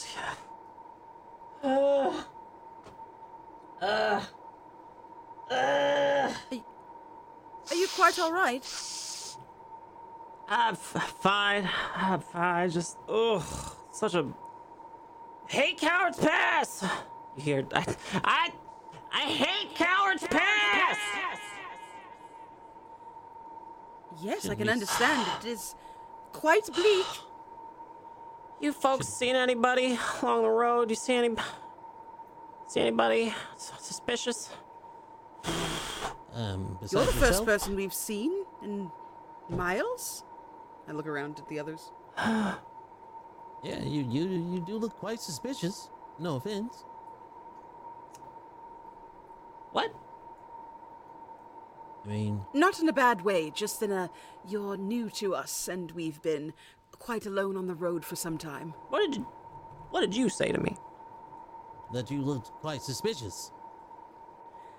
A: Uh. Uh.
D: Are you quite all right?
A: I'm f- fine. I'm fine. Just, ugh. Such a. Hate Cowards Pass! You hear. I. I, I hate Cowards Pass!
D: Yes, I can
B: we-
D: understand. It is quite bleak.
A: You folks seen anybody along the road? You see any. See anybody suspicious?
B: Um,
D: You're
B: besides
D: the first
B: yourself?
D: person we've seen in miles. I look around at the others.
B: Yeah, you you you do look quite suspicious. No offense.
A: What?
B: I mean,
D: Not in a bad way, just in a you're new to us and we've been quite alone on the road for some time.
A: What did you. What did you say to me?
B: that you looked quite suspicious.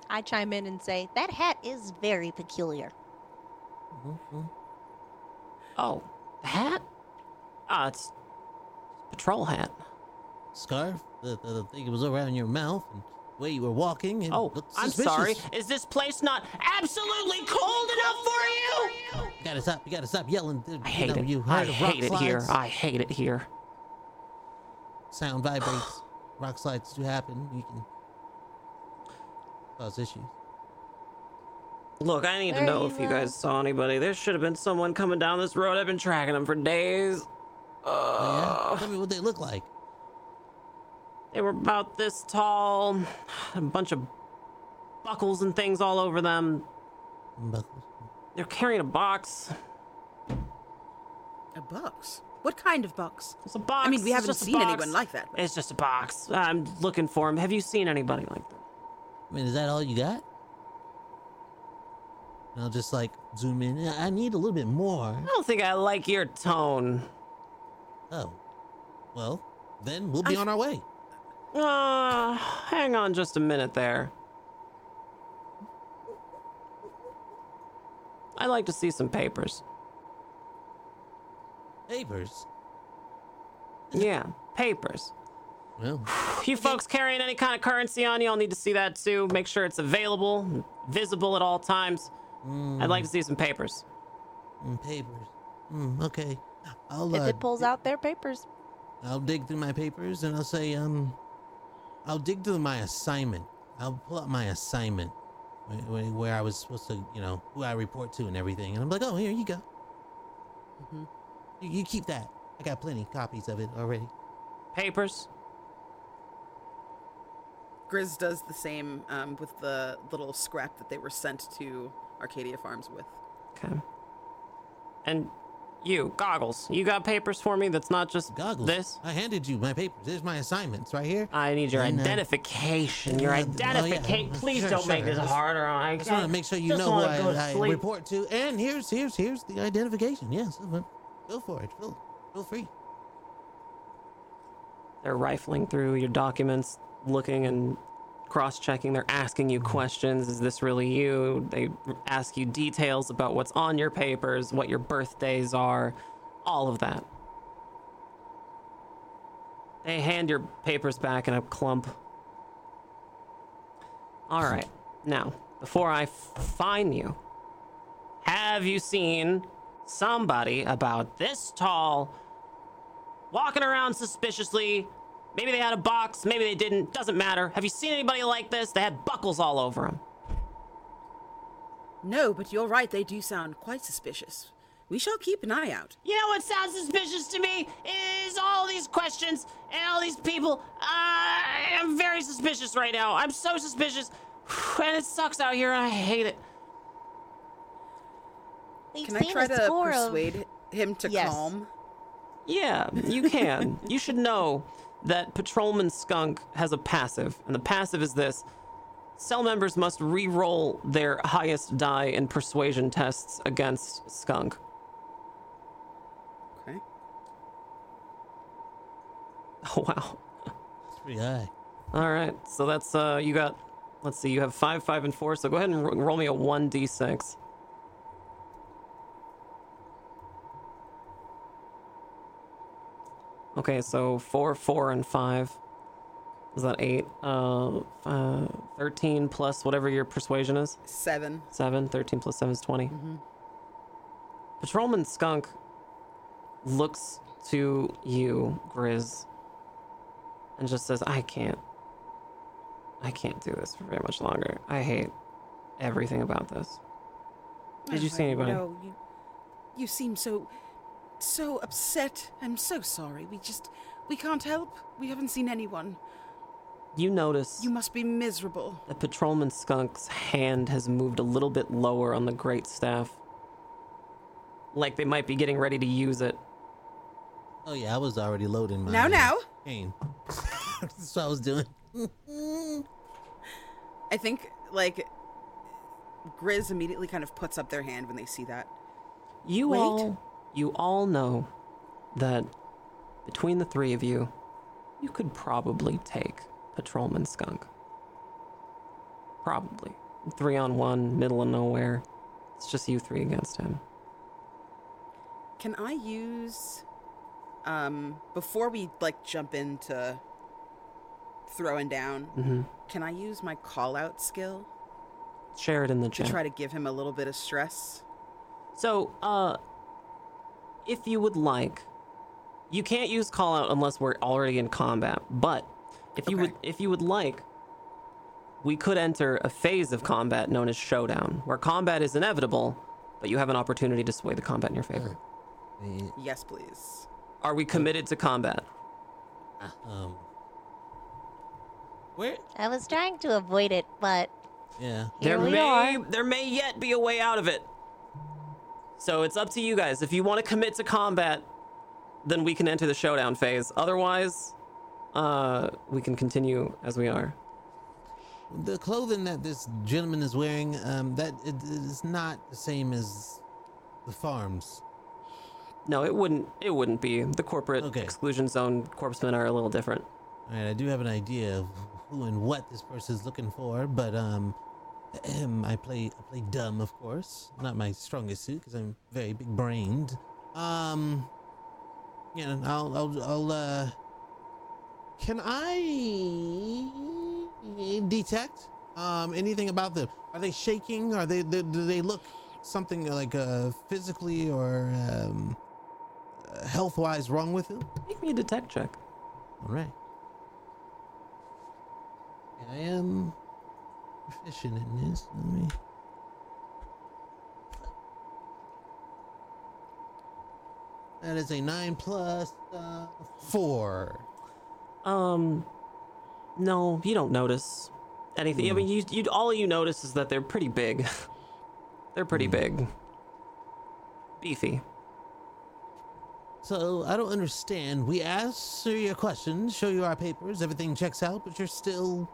C: I chime in and say, that hat is very peculiar.
A: Oh, the hat? Ah, it's patrol hat.
B: Scarf, the, the, the thing that was around your mouth, and the way you were walking. It
A: Oh,
B: looked
A: I'm
B: suspicious.
A: sorry. Is this place not absolutely cold enough for you?
B: You gotta stop. You gotta stop yelling.
A: I hate
B: know,
A: it.
B: You
A: I
B: heard of rock
A: hate it here. I hate it here.
B: Sound vibrates. rock slides do happen. You can cause issues.
A: Look, I need to know
C: you,
A: if you guys saw anybody. There should have been someone coming down this road. I've been tracking them for days.
B: Oh, yeah? Uh. Tell me what they look like.
A: They were about this tall, a bunch of buckles and things all over them.
B: Buckles.
A: They're carrying a box.
D: A box? What kind of box?
A: It's a box.
D: I mean, we
A: It's
D: haven't seen anyone like that. but-
A: It's just a box. I'm looking for him. Have you seen anybody like that?
B: I mean, is that all you got? And I'll just like zoom in. I I need a little bit more.
A: I don't think I like your tone.
B: Oh, well, then we'll be
D: I-
B: on our way.
A: Uh, hang on just a minute there. I'd like to see some papers.
B: Papers.
A: Yeah, papers.
B: Well,
A: You folks carrying any kind of currency on you, I'll need to see that too. Make sure it's available, visible at all times. I'd like to see some papers.
B: mm, papers. Mm, okay. I'll
C: If
B: uh,
C: it pulls out their papers.
B: I'll dig through my papers and I'll say, um, I'll dig through my assignment. I'll pull out my assignment where, where, where I was supposed to, you know, who I report to and everything. And I'm like, oh, here you go.
D: Mhm.
B: You, you keep that. I got plenty copies of it already.
A: Papers?
D: Grizz does the same um, with the little scrap that they were sent to Arcadia Farms with.
A: Okay. And you, goggles, you got papers for me that's not just
B: Goggles.
A: this?
B: I handed you my papers. There's my assignments right here.
A: I need your
B: And, uh,
A: identification. Your
B: yeah, oh, yeah.
A: identification. Please
B: Sure,
A: don't make this harder. I
B: I just want to make sure you know who
A: wanna go to
B: I, I report to. And here's here's here's the identification. Yes, uh, go for it. Feel feel free.
A: They're rifling through your documents, looking and cross-checking. They're asking you mm-hmm. questions. Is this really you? They ask you details about what's on your papers, what your birthdays are, all of that. They hand your papers back in a clump. All right. Now, before I fine you, have you seen somebody about this tall walking around suspiciously. Maybe they had a box, maybe they didn't, doesn't matter. Have you seen anybody like this? They had buckles all over them.
D: No, but you're right, they do sound quite suspicious. We shall keep an eye out.
A: You know what sounds suspicious to me? Is all these questions and all these people. I am very suspicious right now. I'm so suspicious. And it sucks out here and I hate it.
C: We've
D: Can I try to
C: score of
D: persuade him to
C: Yes.
D: calm?
A: Yeah, you can. you should know that Patrolman Skunk has a passive, and the passive is this cell members must re roll their highest die in persuasion tests against Skunk.
D: Okay.
A: Oh, wow.
B: That's pretty high.
A: All right, so that's, uh, you got, let's see, you have 5, 5, and 4, so go ahead and roll me a 1d6. Okay, so four, four, and five. Is that eight? Uh, uh, thirteen plus whatever your persuasion is.
D: Seven.
A: Seven. Thirteen plus seven is 20 Patrolman Skunk looks to you, Grizz, and just says, "I can't. I can't do this for very much longer. I hate everything about this." Did you see anybody?
D: No, you, you seem so, so upset. I'm so sorry. We just, we can't help. We haven't seen anyone.
A: You notice
D: You must be miserable.
A: The Patrolman Skunk's hand has moved a little bit lower on the great staff, like they might be getting ready to use it.
B: Oh yeah, I was already loading my
D: Now, uh, now.
B: cane. That's what I was doing.
D: I think like Grizz immediately kind of puts up their hand when they see that.
A: You
D: Wait.
A: all, you all know that between the three of you, you could probably take Patrolman Skunk. Probably. Three on one, middle of nowhere. It's just you three against him.
D: Can I use um before we like jump into throwing down,
A: hmm
D: can I use my call out skill
A: Share it in the chat.
D: to try to give him a little bit of stress?
A: So, uh, if you would like, you can't use call out unless we're already in combat. But if you would, if you would like, we could enter a phase of combat known as showdown, where combat is inevitable, but you have an opportunity to sway the combat in your favor.
D: Yes, please.
A: Are we committed to combat?
B: Um. Where?
C: I was trying to avoid it, but
B: Yeah.
C: Here
A: there
C: we
A: may
C: are.
A: there may yet be a way out of it. So it's up to you guys. If you want to commit to combat, then we can enter the showdown phase. Otherwise, uh, we can continue as we are.
B: The clothing that this gentleman is wearing, um, that it is not the same as the farms.
A: No, it wouldn't. It wouldn't be. The corporate
B: Okay.
A: exclusion zone corpsmen are a little different.
B: All right, I do have an idea of who and what this person is looking for, but um, I play I play dumb, of course. Not my strongest suit because I'm very big brained. Um, you know, I'll I'll I'll uh. Can I detect um anything about them? Are they shaking? Are they, they do they look something like uh physically or um health wise wrong with them?
A: Make me a detect check.
B: All right. I am proficient in this. Let me. That is a nine plus uh, four.
A: Um, no, you don't notice anything. I
B: Hmm.
A: mean, you, you all you notice is that they're pretty big. they're pretty
B: Hmm.
A: big, beefy.
B: So I don't understand. We answer your questions, show you our papers, everything checks out, but you're still.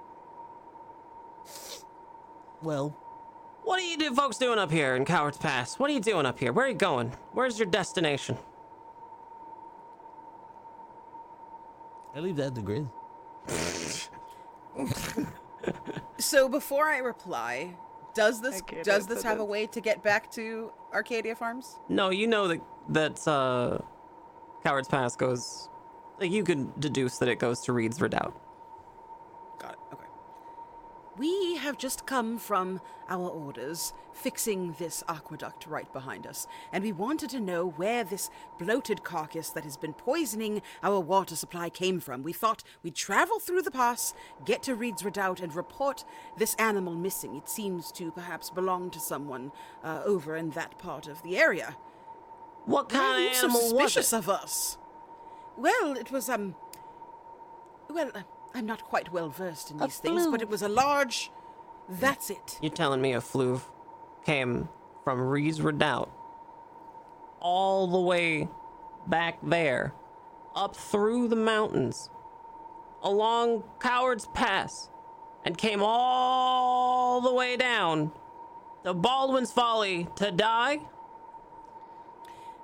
B: Well,
A: What are you do, folks doing up here in Coward's Pass? What are you doing up here? Where are you going? Where's your destination?
B: I leave that to Grizz.
D: So before I reply, does this does this
E: answer
D: have a way to get back to Arcadia Farms?
A: No, you know that that uh, Coward's Pass goes. Like you can deduce that it goes to Reed's Redoubt.
D: Got it. Okay. We have just come from our orders fixing this aqueduct right behind us, and we wanted to know where this bloated carcass that has been poisoning our water supply came from. We thought we'd travel through the pass, get to Reed's Redoubt, and report this animal missing. It seems to perhaps belong to someone uh, over in that part of the area.
A: What kind of animal was
D: suspicious
A: it?
D: of us? Well, it was um. Well, uh, I'm not quite well versed in
C: A
D: these things, but it was a large. That's it.
A: You're telling me a fluve came from Reed's Redoubt all the way back there, up through the mountains, along Coward's Pass, and came all the way down to Baldwin's Folly to die?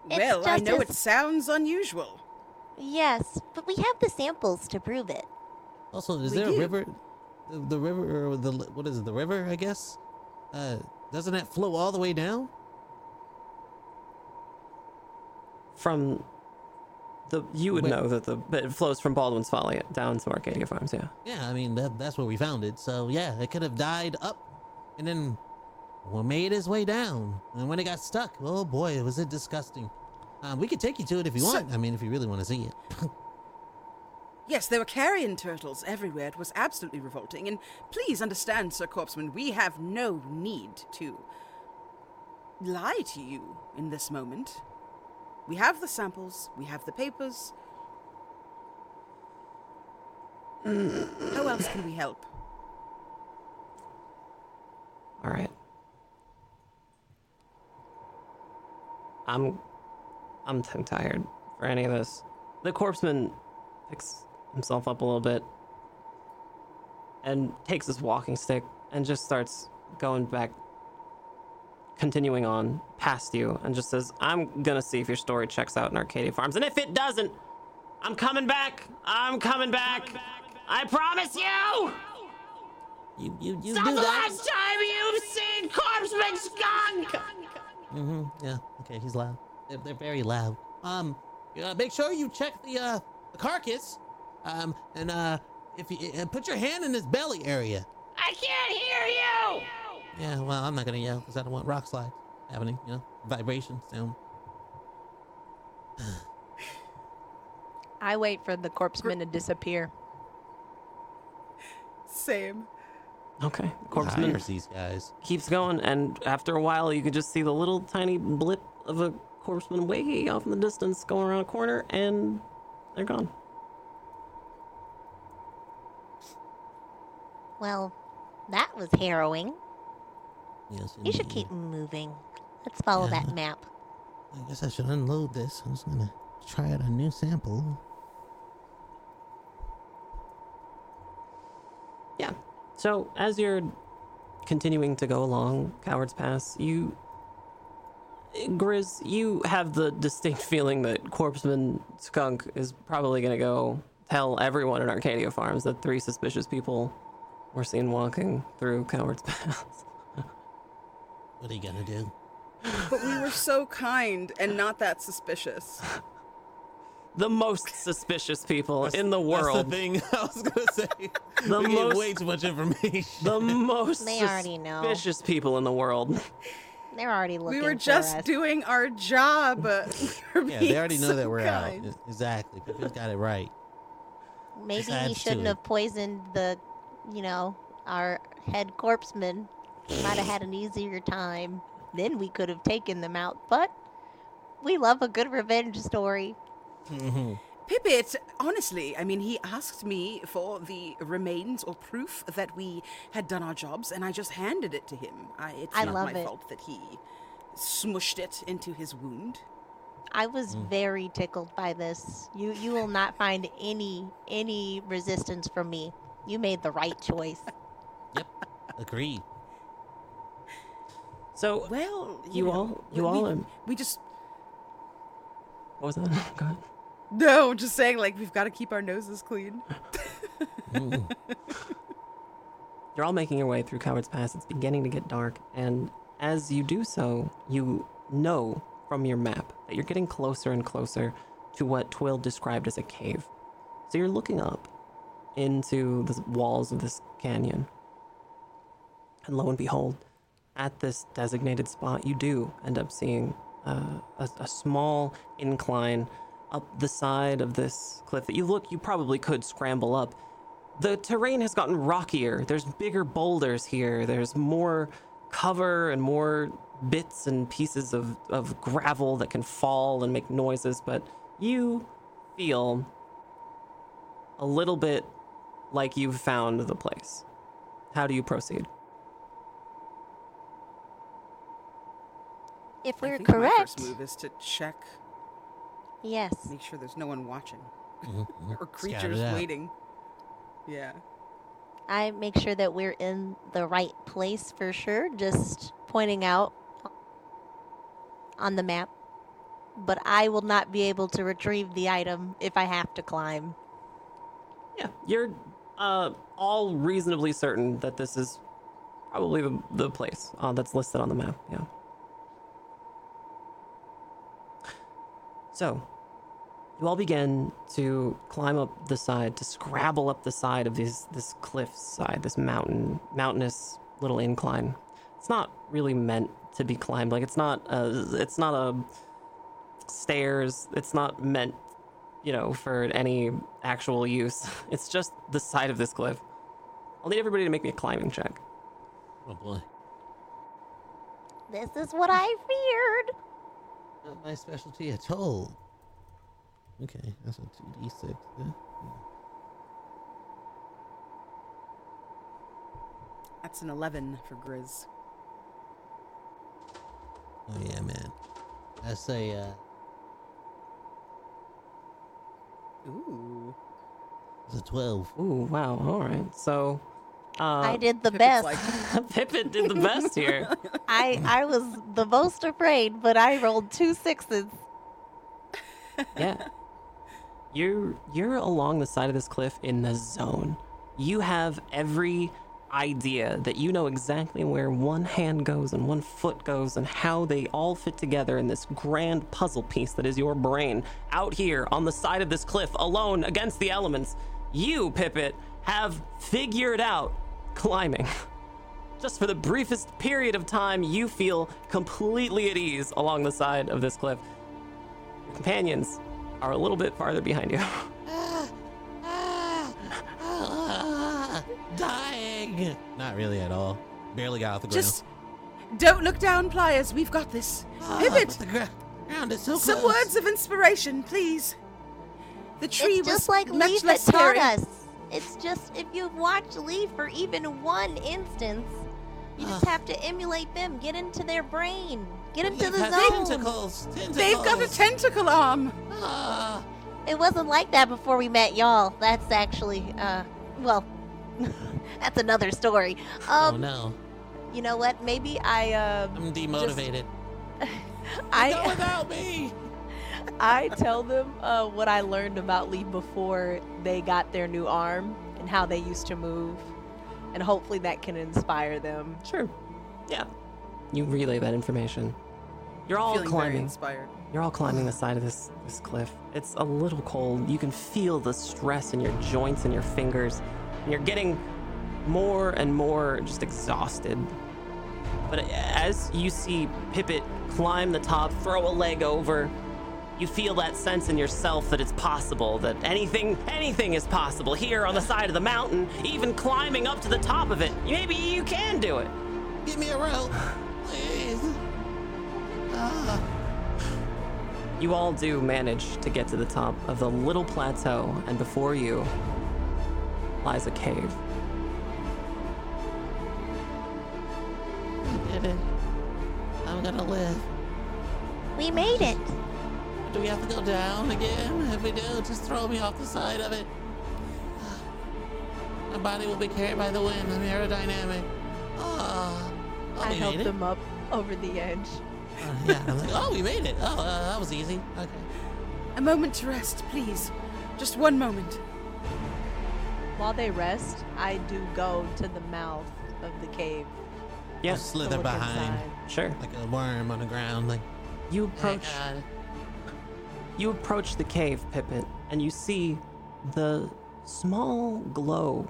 C: It's
D: well, I know
C: as-
D: it sounds unusual.
C: Yes, but we have the samples to prove it.
B: Also, is
D: We
B: there a river? The, the river or the what is it? The river, I guess. Uh, doesn't that flow all the way down?
A: From the you would
B: Wait.
A: know that the that it flows from Baldwin's Folly down to Arcadia Farms, yeah.
B: Yeah, I mean that, that's where we found it. So yeah, it could have died up, and then well made its way down. And when it got stuck, oh boy, was it disgusting. Um, we could take you to it if you
D: So-
B: want. I mean, if you really want to see it.
D: Yes, there were carrion turtles everywhere. It was absolutely revolting. And please understand, Sir Corpsman, we have no need to lie to you in this moment. We have the samples, we have the papers. How else can we help?
A: All right. I'm I'm too tired for any of this. The corpseman picks himself up a little bit and takes his walking stick and just starts going back continuing on past you and just says, "I'm to see if your story checks out in Arcadia Farms. And if it doesn't, I'm coming back. I'm coming back. I promise you."
B: You you you
A: Not
B: do
A: the
B: that.
A: last time you've seen Corpseman Skunk!
B: Mm-hmm. Yeah. Okay. He's loud. They're, they're very loud. Um. Uh, make sure you check the uh the carcass. Um. And uh, if you uh, put your hand in his belly area.
A: I can't hear you!
B: Yeah. Well, I'm not gonna yell because I don't want rock slides happening. You know, vibration sound.
E: I wait for the corpseman to disappear.
D: Same.
A: Okay,
B: Hires
A: Corpseman
B: these guys.
A: keeps going, and after a while, you can just see the little tiny blip of a Corpseman way off in the distance going around a corner, and they're gone.
C: Well, that was harrowing.
B: Yes.
C: You should keep moving. Let's follow
B: Yeah.
C: that map.
B: I guess I should unload this. I'm just gonna try out a new sample.
A: Yeah. So as you're continuing to go along Coward's Pass, you, Grizz, you have the distinct feeling that Corpseman Skunk is probably gonna go tell everyone in Arcadia Farms that three suspicious people were seen walking through Coward's Pass.
B: What are you gonna do?
D: But we were so kind and not that suspicious.
A: the most suspicious people in the world.
B: That's the thing I was gonna say.
A: The
B: we
A: most-
B: gave way too much information.
A: The most
C: They already know.
A: suspicious people in the world.
C: They're already looking
D: we were
C: for
D: just
C: us.
D: doing our job. uh,
B: yeah, they already know
D: so
B: that we're
D: kind.
B: out. Exactly. Pippa's got it right.
C: Maybe he shouldn't have poisoned the, you know, our head corpseman. Might have had an easier time. Then we could have taken them out. But we love a good revenge story.
B: Mhm.
D: Pippet, honestly, I mean, he asked me for the remains or proof that we had done our jobs, and I just handed it to him. I, it's
C: I
D: not
C: love
D: my
C: it.
D: fault that he smushed it into his wound.
C: I was
B: Mm.
C: very tickled by this. You you will not find any any resistance from me. You made the right choice.
B: Yep. Agreed.
A: So
D: Well,
A: You
D: know,
A: all- you
D: we-
A: all
D: we, we just
A: what was that? Go ahead.
D: no, just saying like we've got to keep our noses clean.
A: You're all making your way through Coward's Pass. It's beginning to get dark, and as you do so, you know from your map that you're getting closer and closer to what Twill described as a cave. So you're looking up into the walls of this canyon. And lo and behold, at this designated spot, you do end up seeing uh, a, a small incline up the side of this cliff that you look, you probably could scramble up. The terrain has gotten rockier. There's bigger boulders here. There's more cover and more bits and pieces of, of gravel that can fall and make noises, but you feel a little bit like you've found the place. How do you proceed?
C: If we're
D: think My
C: correct,
D: first move is to check,
C: yes.
D: make sure there's no one watching
B: Mhm, mhm.
D: or creatures waiting. Yeah.
C: I make sure that we're in the right place for sure, just pointing out on the map. But I will not be able to retrieve the item if I have to climb.
A: Yeah, you're uh, all reasonably certain that this is probably the, the place uh, that's listed on the map. Yeah. So, you all begin to climb up the side, to scrabble up the side of this this cliff side, this mountain, mountainous little incline. It's not really meant to be climbed. Like it's not a, it's not a stairs. It's not meant, you know, for any actual use. It's just the side of this cliff. I'll need everybody to make me a climbing check.
B: Oh boy.
C: This is what I feared.
B: Not my specialty at all. Okay, that's a 2d6. Yeah.
D: That's an 11 for Grizz.
B: Oh yeah, man. That's a uh,
D: Ooh.
B: it's a 12.
A: Ooh, wow. All right. So, uh,
C: I did the
D: Pippet's
C: best.
D: like,
A: Pippet did the best here.
C: I I was the most afraid, but I rolled two sixes.
A: yeah. You're you're along the side of this cliff in the zone. You have every idea that you know exactly where one hand goes and one foot goes and how they all fit together in this grand puzzle piece that is your brain out here on the side of this cliff alone against the elements. You, Pippet, have figured out climbing. Just for the briefest period of time, you feel completely at ease along the side of this cliff. Your companions are a little bit farther behind you.
B: Ah. Dying. Not really at all. Barely got off the ground.
D: just don't look down, Pliers. We've got this.
B: Ah,
D: Pivot.
B: but The gra- ground is so
D: Some
B: close.
D: words of inspiration, please. The tree
C: it's just
D: was
C: like
D: much
C: Leef had
D: less
C: taught us. It's just if you've watched Leef for even one instance, you just
B: Ugh.
C: have to emulate them. Get into their brain. Get into
B: Leef
C: the
B: has
C: zone.
B: Tentacles. Tentacles.
D: They've got a tentacle arm.
B: Ah.
C: It wasn't like that before we met y'all. That's actually, uh, well, that's another story.
B: oh
C: Um,
B: no.
E: You know what? Maybe I uh,
B: I'm demotivated. Go
E: I
B: without me.
E: I tell them uh, what I learned about Lee before they got their new arm and how they used to move, and hopefully that can inspire them.
A: Sure. Yeah. You relay that information. You're all
D: Feeling very
A: climbing.
D: inspired.
A: You're all climbing the side of this this cliff. It's a little cold. You can feel the stress in your joints and your fingers. And you're getting more and more just exhausted. But as you see Pippet climb the top, throw a leg over, you feel that sense in yourself that it's possible, that anything anything is possible here on the side of the mountain, even climbing up to the top of it. Maybe you can do it.
B: Give me a rope, please. Ah.
A: You all do manage to get to the top of the little plateau, and before you lies a cave.
B: Pippet, I'm gonna live.
C: we made it.
B: Do we have to go down again? If we do, just throw me off the side of it. My body will be carried by the wind. I'm aerodynamic. Oh, oh
E: I helped
B: made it.
E: them up over the edge.
B: Uh, yeah, I'm like, oh, we made it. Oh, uh, that was easy. Okay.
D: A moment to rest, please. Just one moment.
E: While they rest, I do go to the mouth of the cave.
B: I'll
A: Yes,
E: to
B: slither
E: look
B: behind
E: inside.
A: sure.
B: like a worm on the ground. Like,
A: You
B: hey,
A: approach
B: uh,
A: you approach the cave, Pippet, and you see the small glow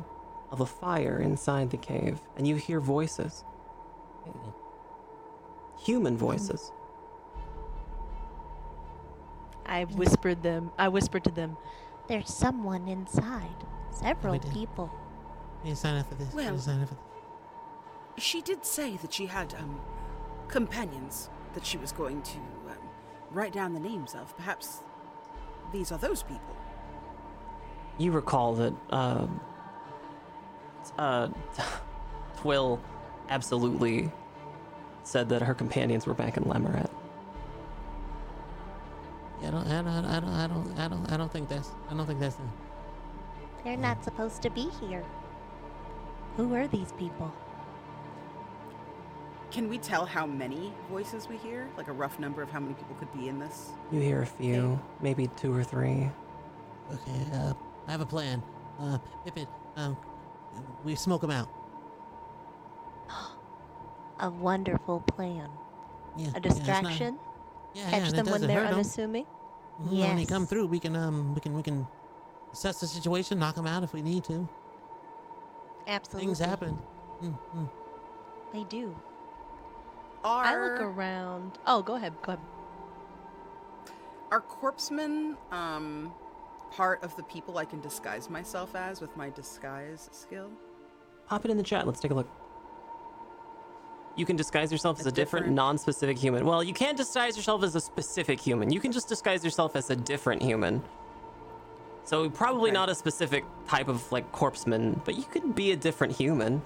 A: of a fire inside the cave, and you hear voices. Human voices.
E: I whispered them. I whispered to them.
C: There's someone inside. Several
B: did.
C: people.
B: We need to sign up for this.
D: Well-
B: to sign up for this.
D: She did say that she had um companions that she was going to um, write down the names of. Perhaps these are those people.
A: You recall that uh, uh, Twill absolutely said that her companions were back in Lemaret.
B: I don't, I don't, I don't, I don't, I don't, I don't think that's, I don't think that's.
C: They're not supposed to be here. Who are these people?
D: Can we tell how many voices we hear? Like a rough number of how many people could be in this?
A: You hear a few, maybe two or three.
F: Okay, uh, I have a plan. Uh, Pippet, um, we smoke them out.
C: A wonderful plan.
F: Yeah,
C: A
F: yeah, not-
C: distraction?
F: Yeah, yeah,
C: Catch
F: and it
C: them when they're
F: hurt 'em.
C: unassuming?
F: Mhm, When they come through, we can um, we can we can assess the situation, knock them out if we need to.
C: Absolutely.
F: Things happen. Mm, mm.
C: They do.
D: Are,
E: I look around. Oh, go ahead. Go ahead.
D: are corpsemen um, part of the people I can disguise myself as with my disguise skill?
A: Pop it in the chat. Let's take a look. You can disguise yourself as
D: A
A: a different,
D: different-
A: non-specific human. Well, you can't disguise yourself as a specific human. You can just disguise yourself as a different human. So probably
D: Okay.
A: not a specific type of like corpseman, but you could be a different human.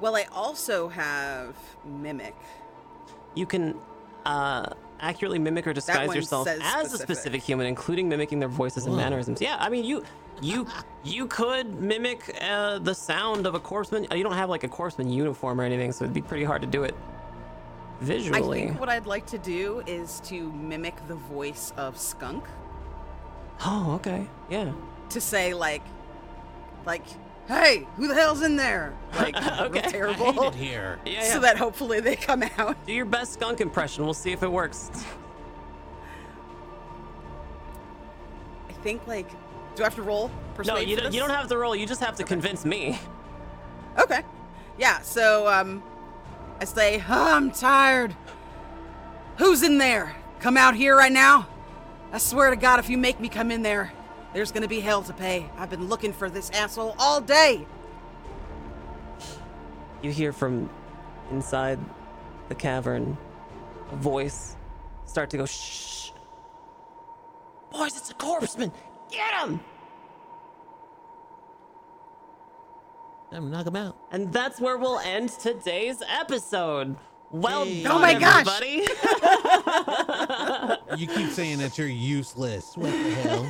D: Well, I also have mimic.
A: You can uh, accurately mimic or disguise yourself
D: says
A: as a
D: specific.
A: specific human, including mimicking their voices and mannerisms. Yeah, I mean, you you you could mimic uh, the sound of a corpseman. You don't have like a corpseman uniform or anything, so it'd be pretty hard to do it visually.
D: I
A: visually.
D: think what I'd like to do is to mimic the voice of Skunk
A: Oh, okay, yeah.
D: to say like, like, "Hey, who the hell's in there?" Like, real
A: Okay.
F: I hate
D: terrible.
F: it here.
A: Yeah, yeah.
D: So that hopefully they come out.
A: Do your best skunk impression. We'll see if it works.
D: I think like, do I have to roll?
A: No, you
D: for
A: don't, you don't have to roll. You just have to convince me.
D: Okay. Yeah, so um I say, oh, I'm tired. Who's in there? Come out here right now. I swear to God, if you make me come in there, there's gonna be hell to pay. I've been looking for this asshole all day.
A: You hear from inside the cavern a voice start to go shh. Boys, it's a corpseman. Get him!
F: Time to knock him out.
A: And that's where we'll end today's episode. Well
F: Hey.
A: done,
D: Oh my gosh.
A: everybody.
B: You keep saying that you're useless. What the hell?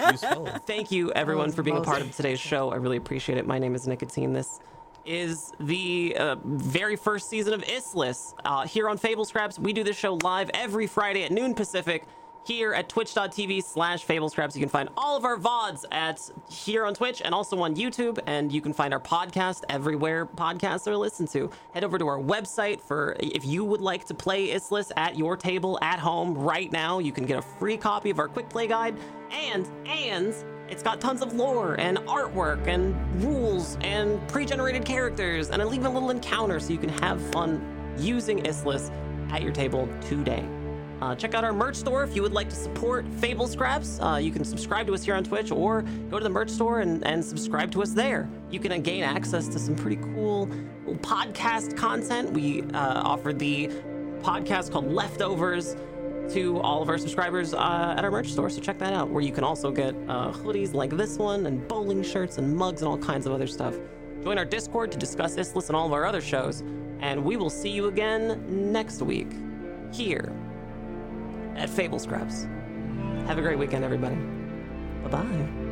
B: Useful.
A: Thank you, everyone, for being a part of today's show. I really appreciate it. My name is Nikatine. This is the uh, very first season of Issliss. Uh, here on Fable Scraps, we do this show live every Friday at noon Pacific. Here at twitch.tv slash Fable Scraps, you can find all of our VODs at here on Twitch and also on YouTube. And you can find our podcast everywhere podcasts are listened to. Head over to our website for if you would like to play Issliss at your table at home right now. You can get a free copy of our quick play guide. And, and, it's got tons of lore and artwork and rules and pre-generated characters and even a little encounter so you can have fun using Issliss at your table today. Uh, check out our merch store if you would like to support Fable Scraps. Uh, you can subscribe to us here on Twitch or go to the merch store and, and subscribe to us there. You can uh, gain access to some pretty cool podcast content. We uh, offer the podcast called Leftovers to all of our subscribers uh, at our merch store. So check that out, where you can also get uh, hoodies like this one and bowling shirts and mugs and all kinds of other stuff. Join our Discord to discuss Issliss and all of our other shows. And we will see you again next week here at Fable Scraps. Have a great weekend, everybody. Bye bye.